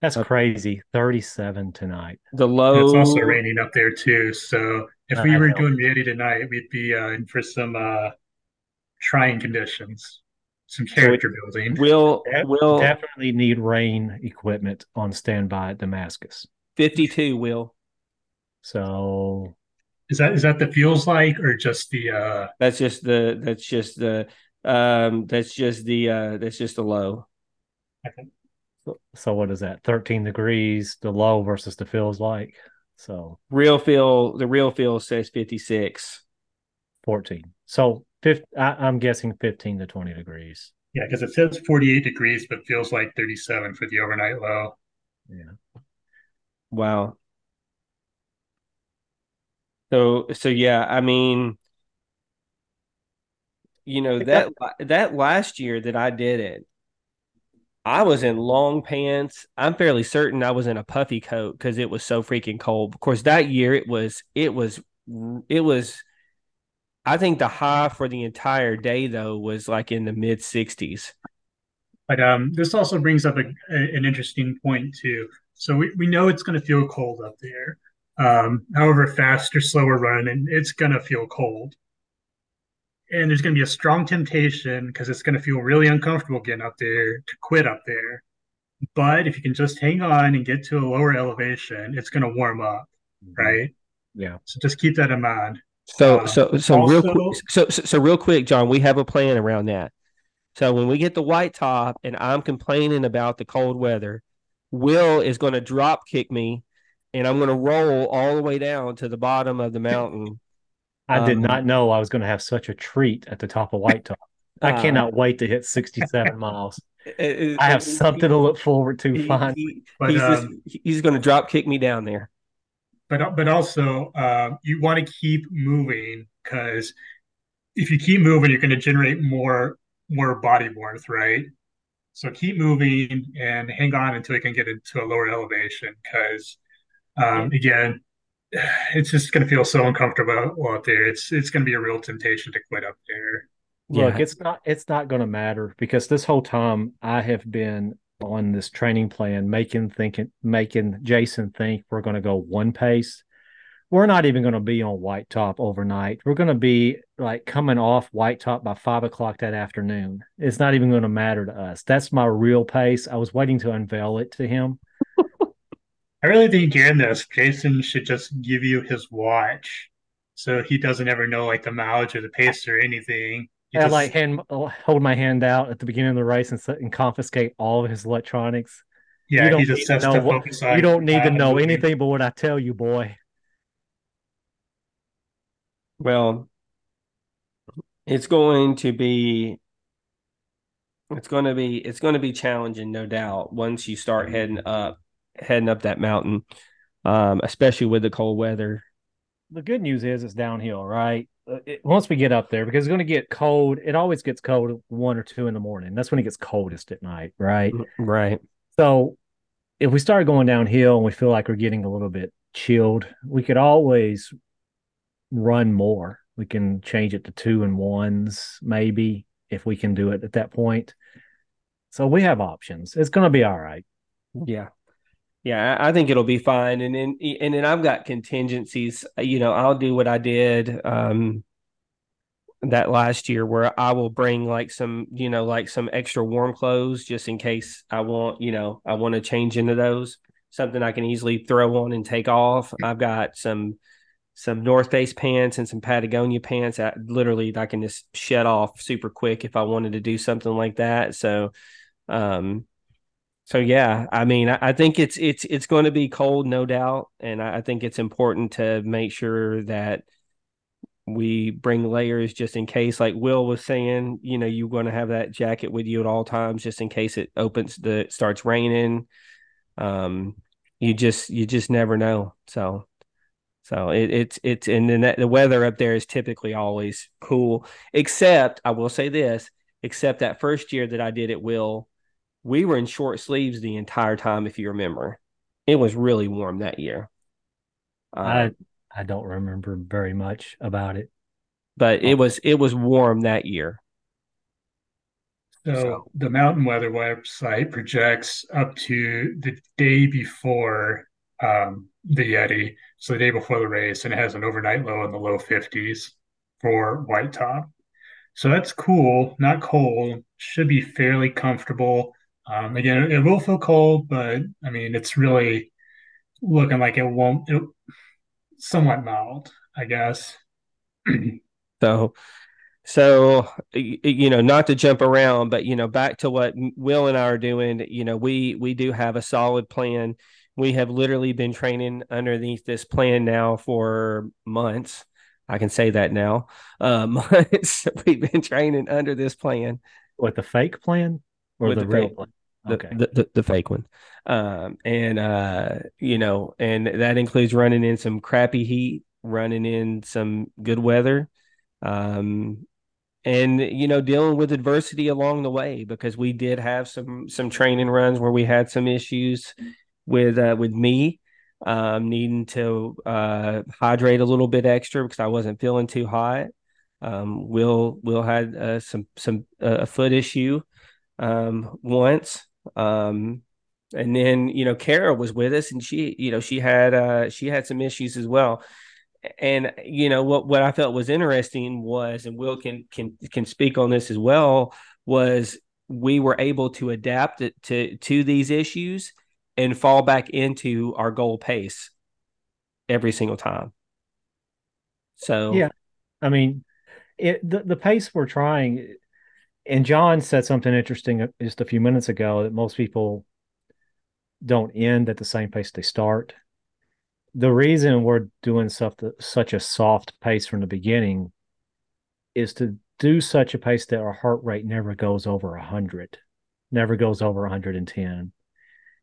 That's uh, crazy. 37 tonight. The low. It's also raining up there too. So if we were doing ready tonight, we'd be uh, in for some uh, trying conditions, some character so building. Will <laughs> will definitely need rain equipment on standby at Damascus. Fifty two will. So is that is that the feels like or just the uh that's just the that's just the um that's just the uh that's just the low. Okay. So, so what is that? 13 degrees, the low versus the feels like. So real feel the real feel says 56. 14. So 50, I, am guessing 15 to 20 degrees. Yeah, because it says 48 degrees, but feels like 37 for the overnight low. Yeah. Wow. So so yeah, I mean, you know that that last year that I did it, I was in long pants. I'm fairly certain I was in a puffy coat because it was so freaking cold. Of course, that year it was it was it was I think the high for the entire day though was like in the mid 60s. But um, this also brings up a, a, an interesting point too. So we, we know it's going to feel cold up there. Um, however fast or slow we're running, it's going to feel cold. And there's going to be a strong temptation because it's going to feel really uncomfortable getting up there to quit up there. But if you can just hang on and get to a lower elevation, it's going to warm up, mm-hmm. right? Yeah. So just keep that in mind. So uh, so so also, real quick so, so so real quick, John, we have a plan around that. So when we get the white top and I'm complaining about the cold weather, Will is going to drop kick me and I'm going to roll all the way down to the bottom of the mountain. I um, did not know I was going to have such a treat at the top of White Top. I <laughs> uh, cannot wait to hit 67 <laughs> miles. It, I have something to look forward to. He, fine. He, he's, um, he's going to drop kick me down there but but also uh, you want to keep moving because if you keep moving, you're going to generate more more body warmth, right? So keep moving and hang on until you can get into a lower elevation because um, again, <sighs> it's just going to feel so uncomfortable out there. It's it's going to be a real temptation to quit up there. Look, yeah. it's not it's not going to matter because this whole time I have been on this training plan, making thinking making Jason think we're going to go one pace. we're not even going to be on White Top overnight. We're going to be like coming off White Top by five o'clock that afternoon. It's not even going to matter to us. That's my real pace. I was waiting to unveil it to him. <laughs> I really think during this, Jason should just give you his watch, so he doesn't ever know like the mileage or the pace or anything. He I just- like hand hold my hand out at the beginning of the race and, and confiscate all of his electronics. yeah, you don't he just need to know to what- focus on. you don't need to know mileage. anything but what I tell you, boy. Well, it's going to be it's going to be it's going to be challenging no doubt once you start heading up heading up that mountain um especially with the cold weather The good news is it's downhill, right? Uh, it- once we get up there, because it's going to get cold. It always gets cold at one or two in the morning. That's when it gets coldest at night, right? right So if we start going downhill and we feel like we're getting a little bit chilled, we could always run more. We can change it to two and ones, maybe, if we can do it at that point. So we have options. It's going to be all right. yeah yeah I I think it'll be fine and then and then I've got contingencies you know I'll do what I did um that last year where I will bring like some, you know, like some extra warm clothes just in case I want, you know, I want to change into those. Something I can easily throw on and take off. I've got some some North Face pants and some Patagonia pants that literally I can just shed off super quick if I wanted to do something like that. So um so yeah, I mean I, think it's it's it's going to be cold, no doubt. And I, I think it's important to make sure that we bring layers just in case like will was saying you know you're going to have that jacket with you at all times just in case it opens the starts raining um you just you just never know so so it, it's it's and then that, the weather up there is typically always cool except i will say this except that first year that i did it will we were in short sleeves the entire time if you remember it was really warm that year Um, I I don't remember very much about it. but it was it was warm that year. So So- the Mountain Weather website projects up to the day before um, the Yeti, so the day before the race, and it has an overnight low in the low 50s for White Top. So that's cool, not cold, should be fairly comfortable. Um, again, it will feel cold, but I mean, it's really looking like it won't, it, somewhat mild, I guess. <clears throat> So so you know not to jump around but you know back to what Will and I are doing you know we we do have a solid plan. We have literally been training underneath this plan now for months. I can say that now. Uh, <laughs> months we've been training under this plan. What the fake plan or With the, the real fake- plan? The, Okay. the, the, the fake one. Um, and, uh, you know, and that includes running in some crappy heat, running in some good weather, um, and, you know, dealing with adversity along the way because we did have some, some training runs where we had some issues with, uh, with me, um, needing to, uh, hydrate a little bit extra because I wasn't feeling too hot. Um, Will, Will had, uh, some, some, uh, a foot issue, um, once. Um, and then you know Kara was with us, and she you know she had uh she had some issues as well. And you know what what I felt was interesting was, and Will can can can speak on this as well, was we were able to adapt it to to these issues and fall back into our goal pace every single time. So Yeah. I mean, it the, the pace we're trying, and John said something interesting just a few minutes ago that most people don't end at the same pace they start. The reason we're doing stuff such a soft pace from the beginning is to do such a pace that our heart rate never goes over 100, never goes over 110.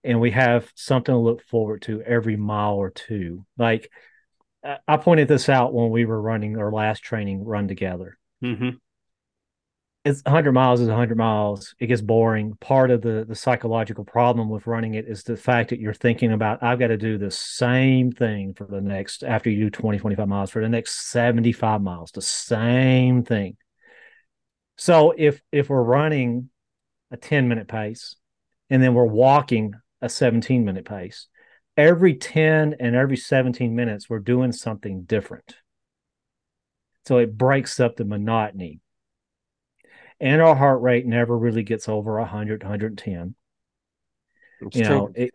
And we have something to look forward to every mile or two. Like, I- pointed this out when we were running our last training run together. Mhm. It's 100 miles is 100 miles. It gets boring. Part of the the psychological problem with running it is the fact that you're thinking about I've got to do the same thing for the next after you do 20 25 miles for the next 75 miles, the same thing. So if if we're running a 10 minute pace and then we're walking a 17 minute pace, every 10 and every 17 minutes, we're doing something different. So it breaks up the monotony. And our heart rate never really gets over 100, 110. It's you true. know, it,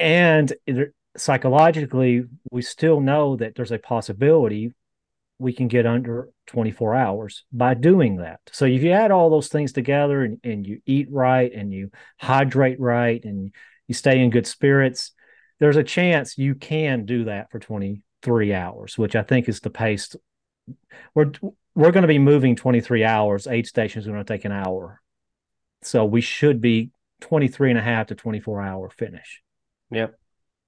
and it, psychologically, we still know that there's a possibility we can get under 24 hours by doing that. So if you add all those things together and, and you eat right and you hydrate right and you stay in good spirits, there's a chance you can do that for 23 hours, which I think is the pace. We're we're going to be moving 23 hours. Eight stations are going to take an hour. So we should be 23 and a half to 24 hour finish. Yep.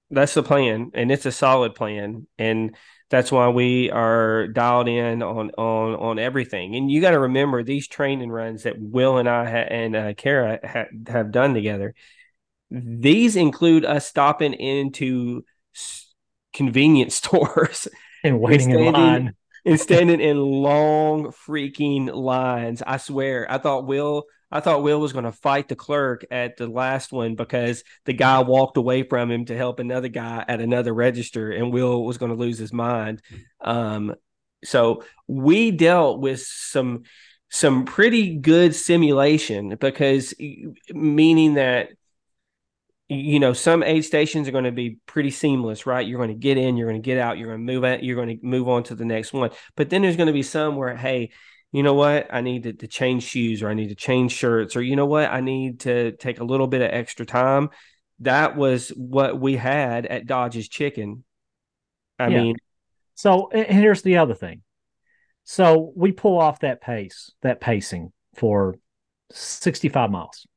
That's the plan. And it's a solid plan. And that's why we are dialed in on on on everything. And you got to remember these training runs that Will and I ha- and uh, Kara ha- have done together. These include us stopping into s- convenience <laughs> stores And waiting in standing- line. And standing in long freaking lines. I swear, I thought Will, I thought Will was going to fight the clerk at the last one because the guy walked away from him to help another guy at another register, and Will was going to lose his mind. Um, so we dealt with some some pretty good simulation because meaning that you know some aid stations are going to be pretty seamless right you're going to get in you're going to get out you're going to move out you're going to move on to the next one but then there's going to be some where hey you know what i need to, to change shoes or i need to change shirts or you know what i need to take a little bit of extra time that was what we had at dodge's chicken i Yeah. mean So here's the other thing. So we pull off that pace, that pacing for 65 miles,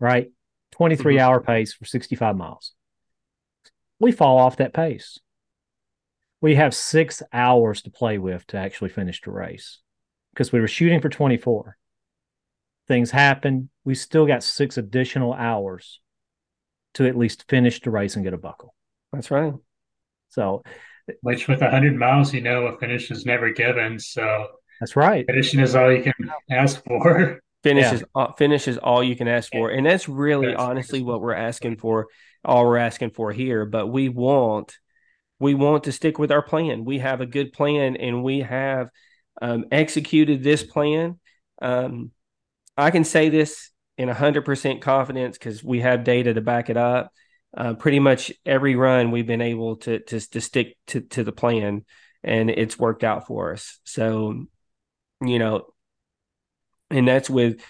right? 23 Mhm. hour pace for 65 miles. We fall off that pace. We have six hours to play with to actually finish the race because we were shooting for 24. Things happen. We still got six additional hours to at least finish the race and get a buckle. that's right So Which with 100 miles, you know, a finish is never given. So that's right. finishing is all you can ask for. <laughs> Finish Yeah. is uh, finish is all you can ask for, and that's really That's- honestly what we're asking for. All we're asking for here, but we want we want to stick with our plan. We have a good plan, and we have um, executed this plan. Um, I can say this in hundred percent confidence because we have data to back it up. Uh, pretty much every run we've been able to to to stick to to the plan, and it's worked out for us. So, you know, and that's with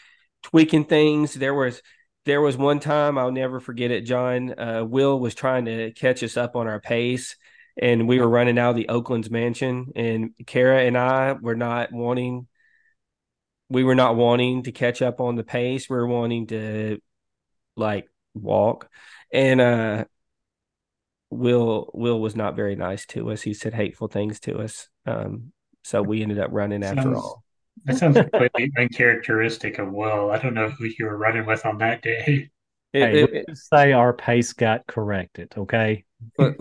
tweaking things. There was there was one time I'll never forget it, John. Uh, Will was trying to catch us up on our pace, and we were running out of the Oakland's mansion, and Kara and I were not wanting. We were not wanting to catch up on the pace. We were wanting to like walk, and uh, Will Will was not very nice to us. He said hateful things to us. Um, so we ended up running after all. That sounds completely <laughs> uncharacteristic of Will. I don't know who you were running with on that day. It- Hey, it- let's say our pace got corrected. Okay. But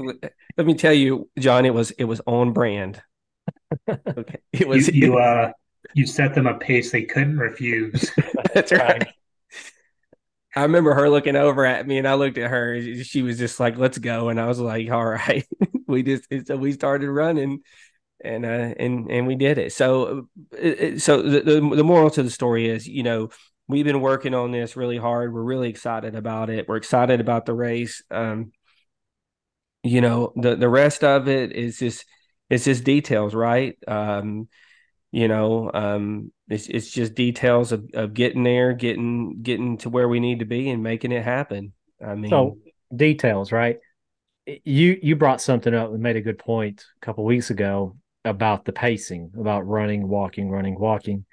let me tell you, John, it was it was on brand. Okay, it You, was. <laughs> you uh you set them a pace they couldn't refuse. <laughs> that's right. I remember her looking over at me, and I looked at her. She was just like, "Let's go," and I was like, "All right." we just so we started running, and uh, and and we did it. So, it- so the, the the moral to the story is, you know, we've been working on this really hard. We're really excited about it. We're excited about the race. Um, you know, the the rest of it is just it's just details, right? Um, you know, um, it's it's just details of, of getting there, getting getting to where we need to be, and making it happen. I mean, So details, right? You you brought something up and made a good point a couple weeks ago about the pacing, about running, walking, running, walking.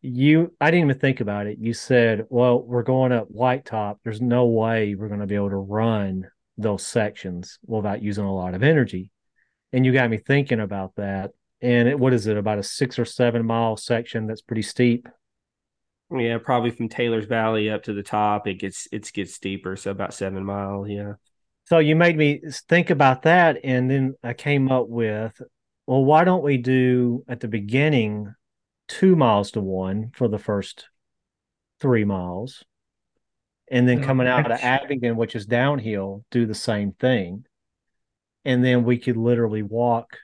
You I didn't even think about it. You said, "Well, we're going up White Top. There's no way we're going to be able to run those sections without using a lot of energy." And you got me thinking about that. And it, what is it about a six or seven mile section that's pretty steep? yeah, probably from Taylor's Valley up to the top, it gets it gets steeper, so about seven miles. Yeah, So you made me think about that, and then I came up with, well, why don't we do at the beginning two miles to one for the first three miles, And then coming out of that's- Abingdon, which is downhill, do the same thing. And then we could literally walk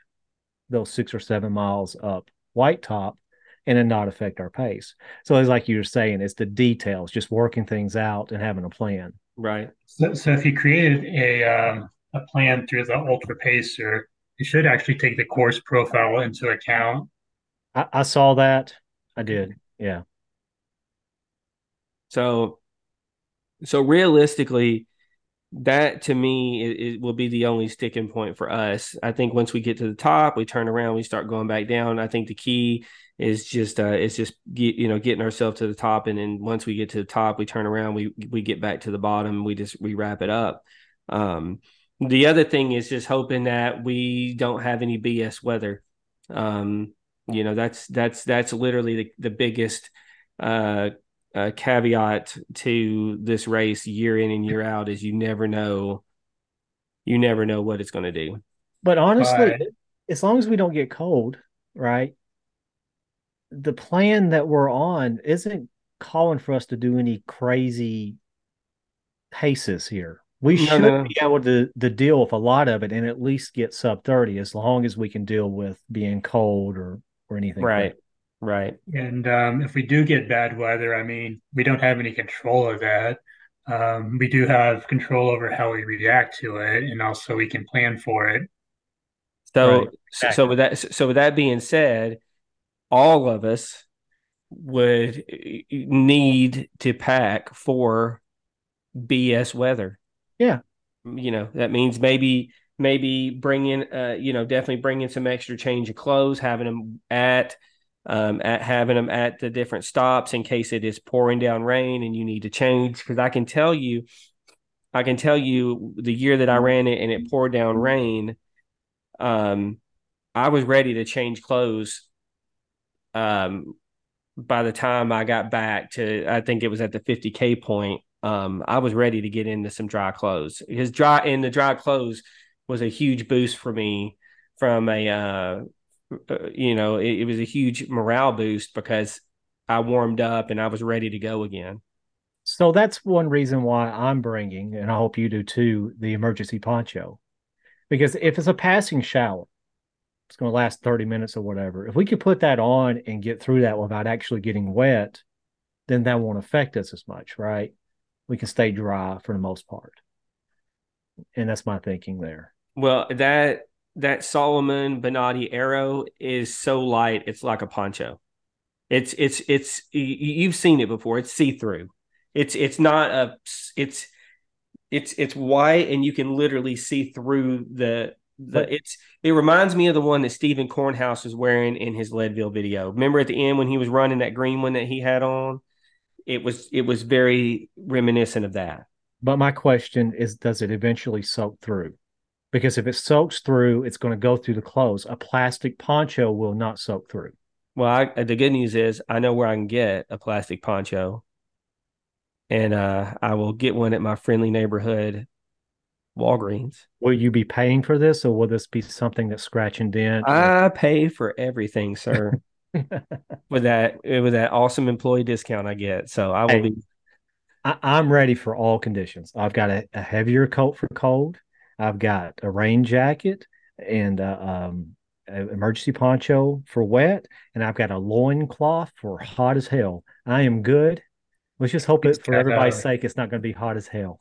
those six or seven miles up White Top and then not affect our pace. So it's like you were saying, it's the details, just working things out and having a plan. Right. So, so if you created a um, a plan through the Ultra Pacer, it should actually take the course profile into account. I, I saw that. I did. Yeah. So, so realistically, that to me it, it will be the only sticking point for us. I think once we get to the top, we turn around, we start going back down. I think the key is just uh it's just get, you know getting ourselves to the top, and then once we get to the top, we turn around, we we get back to the bottom, we just we wrap it up. Um, the other thing is just hoping that we don't have any BS weather. Um, you know that's that's that's literally the, the biggest uh uh, caveat to this race year in and year out is you never know you never know what it's going to do But honestly, But- as long as we don't get cold, right? The plan that we're on isn't calling for us to do any crazy paces here. We No, should no. be able to, to deal with a lot of it and at least get sub 30 as long as we can deal with being cold or or anything. like right right And um, if we do get bad weather, I mean, we don't have any control of that. Um, we do have control over how we react to it, and also we can plan for it. so Right, so- so with that so with that being said all of us would eh, need to pack for bs weather Yeah. you know that means maybe maybe bring in uh you know definitely bring in some extra change of clothes having them at um at having them at the different stops in case it is pouring down rain and you need to change. Because i can tell you i can tell you the year that i ran it and it poured down rain um i was ready to change clothes um by the time i got back to i think it was at the 50k point um, I was ready to get into some dry clothes because dry in the dry clothes was a huge boost for me from a, uh, uh, you know, it, it was a huge morale boost because I warmed up and I was ready to go again. So that's one reason why I'm bringing, and I hope you do too, the emergency poncho. Because if it's a passing shower, it's going to last 30 minutes or whatever. If we could put that on and get through that without actually getting wet, then that won't affect us as much, right? We can stay dry for the most part. And that's my thinking there. Well, that that Salomon Bonatti Aero is so light, it's like a poncho. It's it's it's you've seen it before. It's see through. It's it's not a it's it's it's white and you can literally see through the the But- it's it reminds me of the one that Stephen Cornhouse was wearing in his Leadville video. Remember at the end when he was running that green one that he had on? It was it was very reminiscent of that. But my question is does it eventually soak through? Because if it soaks through, it's going to go through the clothes. A plastic poncho will not soak through. Well, I, the good news is I know where I can get a plastic poncho, and uh, I will get one at my friendly neighborhood Walgreens. Will you be paying for this, or will this be something that's scratch and dent? or- I pay for everything, sir, <laughs> with that with that awesome employee discount I get. So I will Hey. be. I, I'm ready for all conditions. I've got a, a heavier coat for cold. I've got a rain jacket and uh, um, an emergency poncho for wet, and I've got a loin cloth for hot as hell. I am good. Let's just hope He's it, for everybody's uh, sake, it's not going to be hot as hell.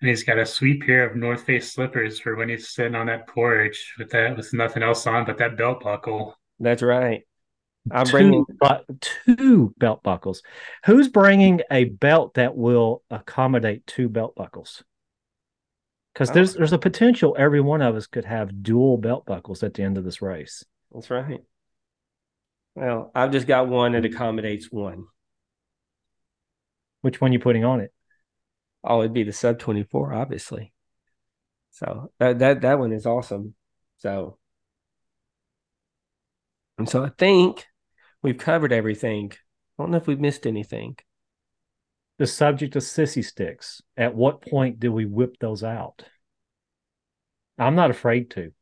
And he's got a sweet pair of North Face slippers for when he's sitting on that porch with that with nothing else on but that belt buckle. That's right. I'm bringing. two, but two belt buckles. Who's bringing a belt that will accommodate two belt buckles? Because Oh. there's there's a potential every one of us could have dual belt buckles at the end of this race. That's right. Well, I've just got one that accommodates one. Which one you putting on it? Oh, it'd be the sub 24, obviously. So that that that one is awesome. So and so I think we've covered everything. I don't know if we've missed anything. The subject of sissy sticks. At what point do we whip those out? I'm not afraid to.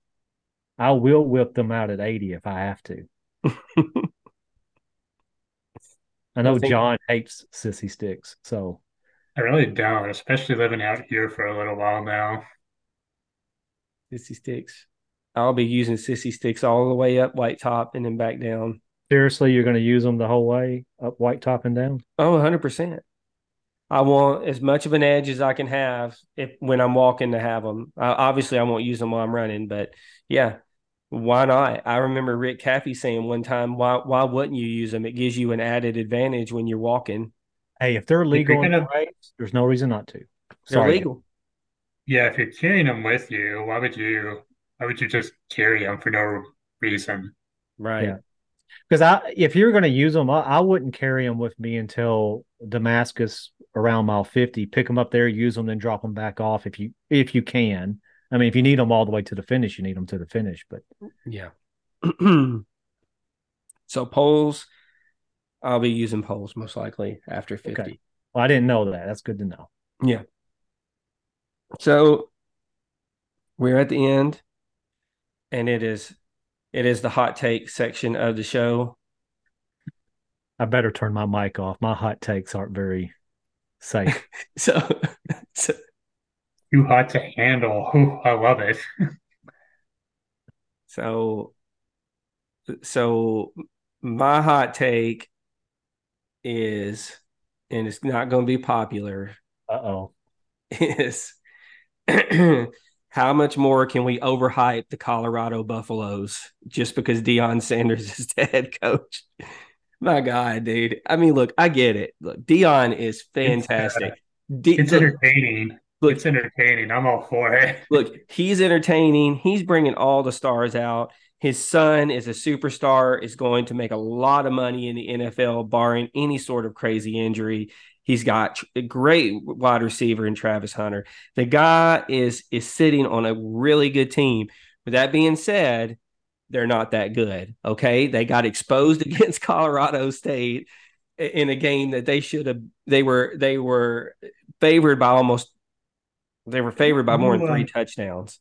I will whip them out at 80 if I have to. <laughs> I know I think- John hates sissy sticks, so I really don't, especially living out here for a little while now. Sissy sticks. I'll be using sissy sticks all the way up white top and then back down. Seriously, you're going to use them the whole way up white top and down? Oh, 100%. I want as much of an edge as I can have if when I'm walking to have them. Uh, obviously, I won't use them while I'm running, but yeah, why not? I remember Rick Caffey saying one time, "Why why wouldn't you use them? It gives you an added advantage when you're walking." Hey, if they're legal in gonna- the race, there's no reason not to. They're legal. Yeah, if you're carrying them with you, why would you why would you just carry them for no reason? Right. Yeah. Because I, if you're going to use them, I, I wouldn't carry them with me until Damascus around mile 50. Pick them up there, use them, then drop them back off if you if you can. I mean, if you need them all the way to the finish, you need them to the finish. But Yeah. <clears throat> so poles, I'll be using poles most likely after 50. Okay. well, I didn't know that. That's good to know. Yeah. So we're at the end and it is it is the hot take section of the show. I better turn my mic off. My hot takes aren't very safe. <laughs> So, <laughs> so Too hot to handle. Ooh, I love it. so so my hot take is and it's not going to be popular Uh oh. <laughs> is <clears throat> how much more can we overhype the Colorado Buffaloes just because Deion Sanders <laughs> is the head coach? My God, dude. I mean, look, I get it. Look, Deion is uh, fantastic. De- It's entertaining. look, It's entertaining. I'm all for it. <laughs> look, he's entertaining. He's bringing all the stars out. His son is a superstar, is going to make a lot of money in the NFL, barring any sort of crazy injury. He's got a great wide receiver in Travis Hunter. The guy is is sitting on a really good team. With that being said, they're not that good. Okay, they got exposed <laughs> against Colorado State in a game that they should have. They were they were favored by almost. They were favored by more than three um, touchdowns.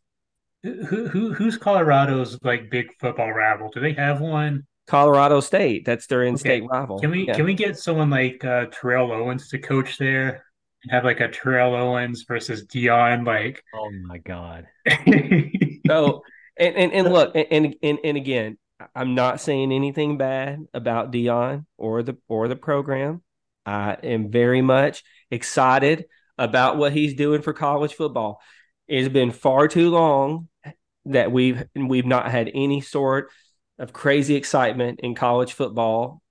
Who, who who's Colorado's like big football rival? Do they have one? Colorado State. That's their in-state rival. Can we Yeah. can we get someone like uh, Terrell Owens to coach there and have like a Terrell Owens versus Deion like? Oh my God. <laughs> So and and, and look and, and and again, I'm not saying anything bad about Deion or the or the program. I am very much excited about what he's doing for college football. It's been far too long that we've we've not had any sort of crazy excitement in college football,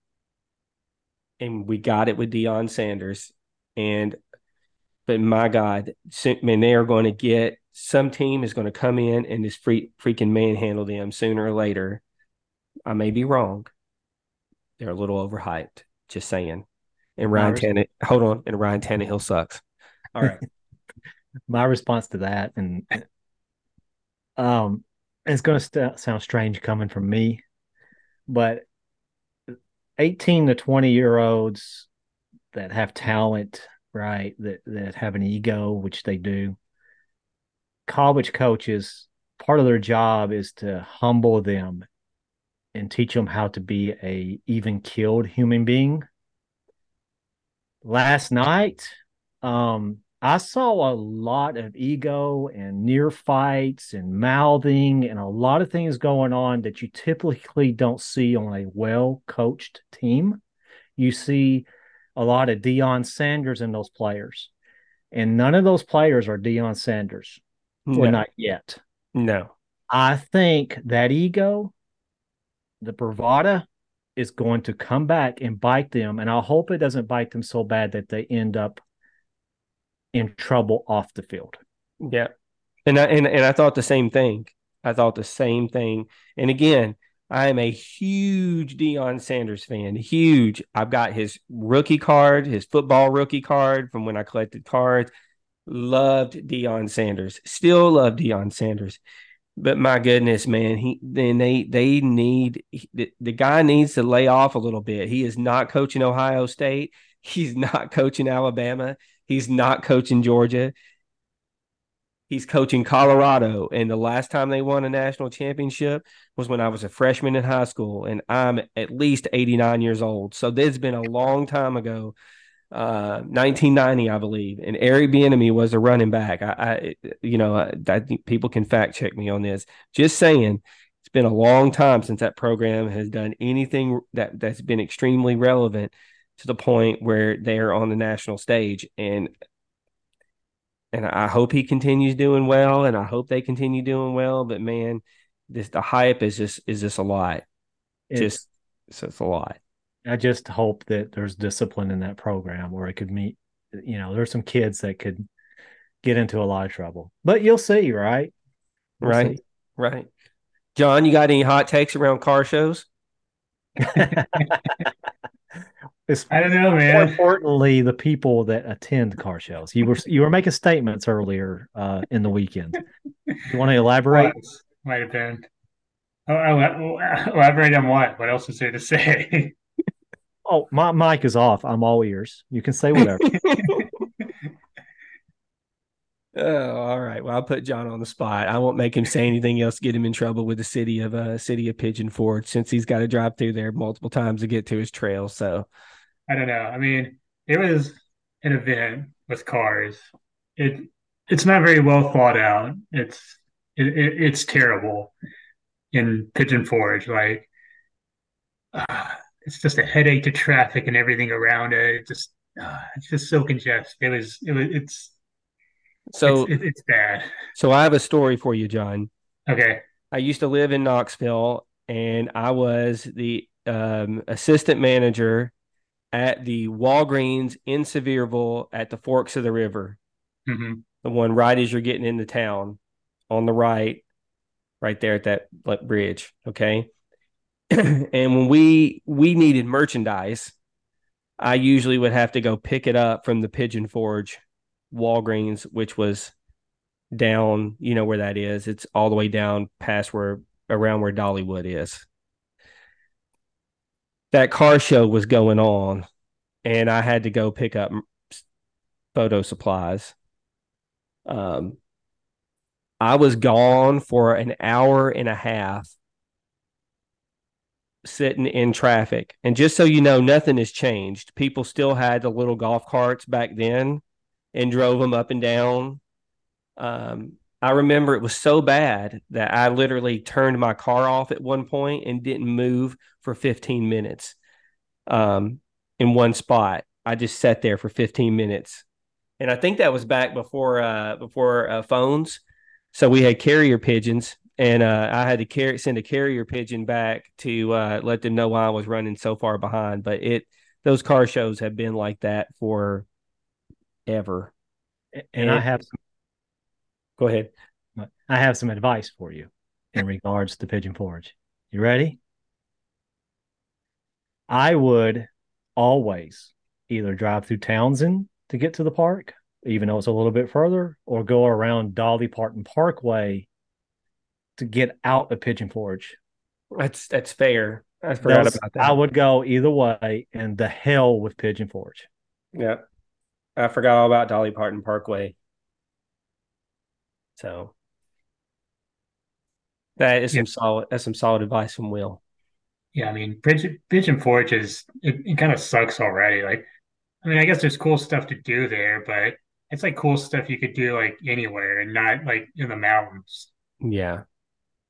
and we got it with Deion Sanders. And but my God, man, they are going to get some team is going to come in and just free, freaking manhandle them sooner or later. I may be wrong. They're a little overhyped. Just saying. And Ryan? Tannehill, hold on, and Ryan Tannehill sucks. All right. <laughs> my response to that and <clears throat> um it's going to st- sound strange coming from me but 18 to 20 year olds that have talent right that that have an ego which they do college coaches part of their job is to humble them and teach them how to be a even killed human being. Last night um I saw a lot of ego and near fights and mouthing and a lot of things going on that you typically don't see on a well coached team. You see a lot of Deion Sanders in those players, and none of those players are Deion Sanders. Well, No, not yet. no. I think that ego, the bravada, is going to come back and bite them. And I hope it doesn't bite them so bad that they end up in trouble off the field. Yeah. And I and, and I thought the same thing. I thought the same thing. And again, I am a huge Deion Sanders fan. Huge. I've got his rookie card, his football rookie card from when I collected cards. Loved Deion Sanders. Still love Deion Sanders. But my goodness, man, he then they they need the, the guy needs to lay off a little bit. He is not coaching Ohio State. He's not coaching Alabama. He's not coaching Georgia. He's coaching Colorado. And the last time they won a national championship was when I was a freshman in high school. And I'm at least 89 years old. So this has been a long time ago. uh, 1990, I believe, and Eric Bieniemy was a running back. I, I you know, I, I, think people can fact check me on this. Just saying, it's been a long time since that program has done anything that that's been extremely relevant to the point where they're on the national stage. And and I hope he continues doing well, and I hope they continue doing well. But man, this the hype is just is just a lot. It's, just so it's a lot. I just hope that there's discipline in that program where it could meet. You know, there's some kids that could get into a lot of trouble, but you'll see, right? We'll right, see. right. John, you got any hot takes around car shows? <laughs> <laughs> It's I don't know, man. More importantly, the people that attend car shows. You were you were making statements earlier uh, in the weekend. You want to elaborate? Might have been. Oh, oh, elaborate on what? What else is there to say? <laughs> oh, my mic is off. I'm all ears. You can say whatever. <laughs> Oh, all right. Well, I'll put John on the spot. I won't make him say anything else, get him in trouble with the city of uh city of Pigeon Forge, since he's got to drive through there multiple times to get to his trail. So I don't know. I mean, it was an event with cars. It it's not very well thought out. It's it, it, it's terrible in Pigeon Forge. Like uh, <sighs> it's just a headache to traffic and everything around it. it just uh, it's just so congested. It was it was it's so it's, it's bad. So I have a story for you, John. Okay. I used to live in Knoxville, and I was the um, assistant manager at the Walgreens in Sevierville at the Forks of the River. Mm-hmm. The one right as you're getting into town on the right, right there at that bridge. Okay. <clears throat> and when we we needed merchandise, I usually would have to go pick it up from the Pigeon Forge Walgreens, which was down, you know where that is. It's all the way down past where around where Dollywood is that car show was going on and I had to go pick up photo supplies. Um, I was gone for an hour and a half sitting in traffic. And just so you know, nothing has changed. People still had the little golf carts back then and drove them up and down. Um, I remember it was so bad that I literally turned my car off at one point and didn't move for 15 minutes um, in one spot. I just sat there for 15 minutes. And I think that was back before uh, before uh, phones. So we had carrier pigeons, and uh, I had to carry, send a carrier pigeon back to uh, let them know why I was running so far behind. But it those car shows have been like that for ever. And, and I have some Go ahead. I have some advice for you in regards to Pigeon Forge. You ready? I would always either drive through Townsend to get to the park, even though it's a little bit further, or go around Dolly Parton Parkway to get out of Pigeon Forge. That's that's fair. I forgot Those, about that. I would go either way, and the hell with Pigeon Forge. Yeah, I forgot all about Dolly Parton Parkway. So that is some solid. That's some solid advice from Will. Yeah, I mean, Pigeon, Pigeon Forge is it, it kind of sucks already. Like, I mean, I guess there's cool stuff to do there, but it's like cool stuff you could do like anywhere and not like in the mountains. Yeah,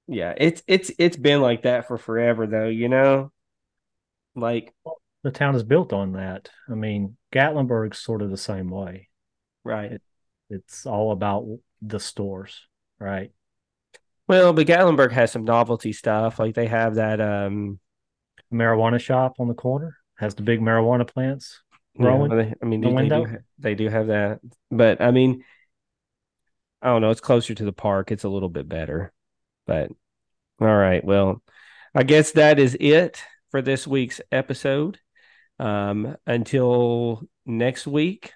yeah. It's it's it's been like that for forever, though. You know, like the town is built on that. I mean, Gatlinburg's sort of the same way, right? It, it's all about the stores, right? Well, but Gatlinburg has some novelty stuff. Like they have that um marijuana shop on the corner, has the big marijuana plants growing. Yeah, they, I mean, the they, they, do, they do have that, but I mean, I don't know. It's closer to the park. It's a little bit better, but all right. Well, I guess that is it for this week's episode. Um, until next week,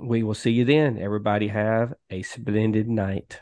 we will see you then. Everybody have a splendid night.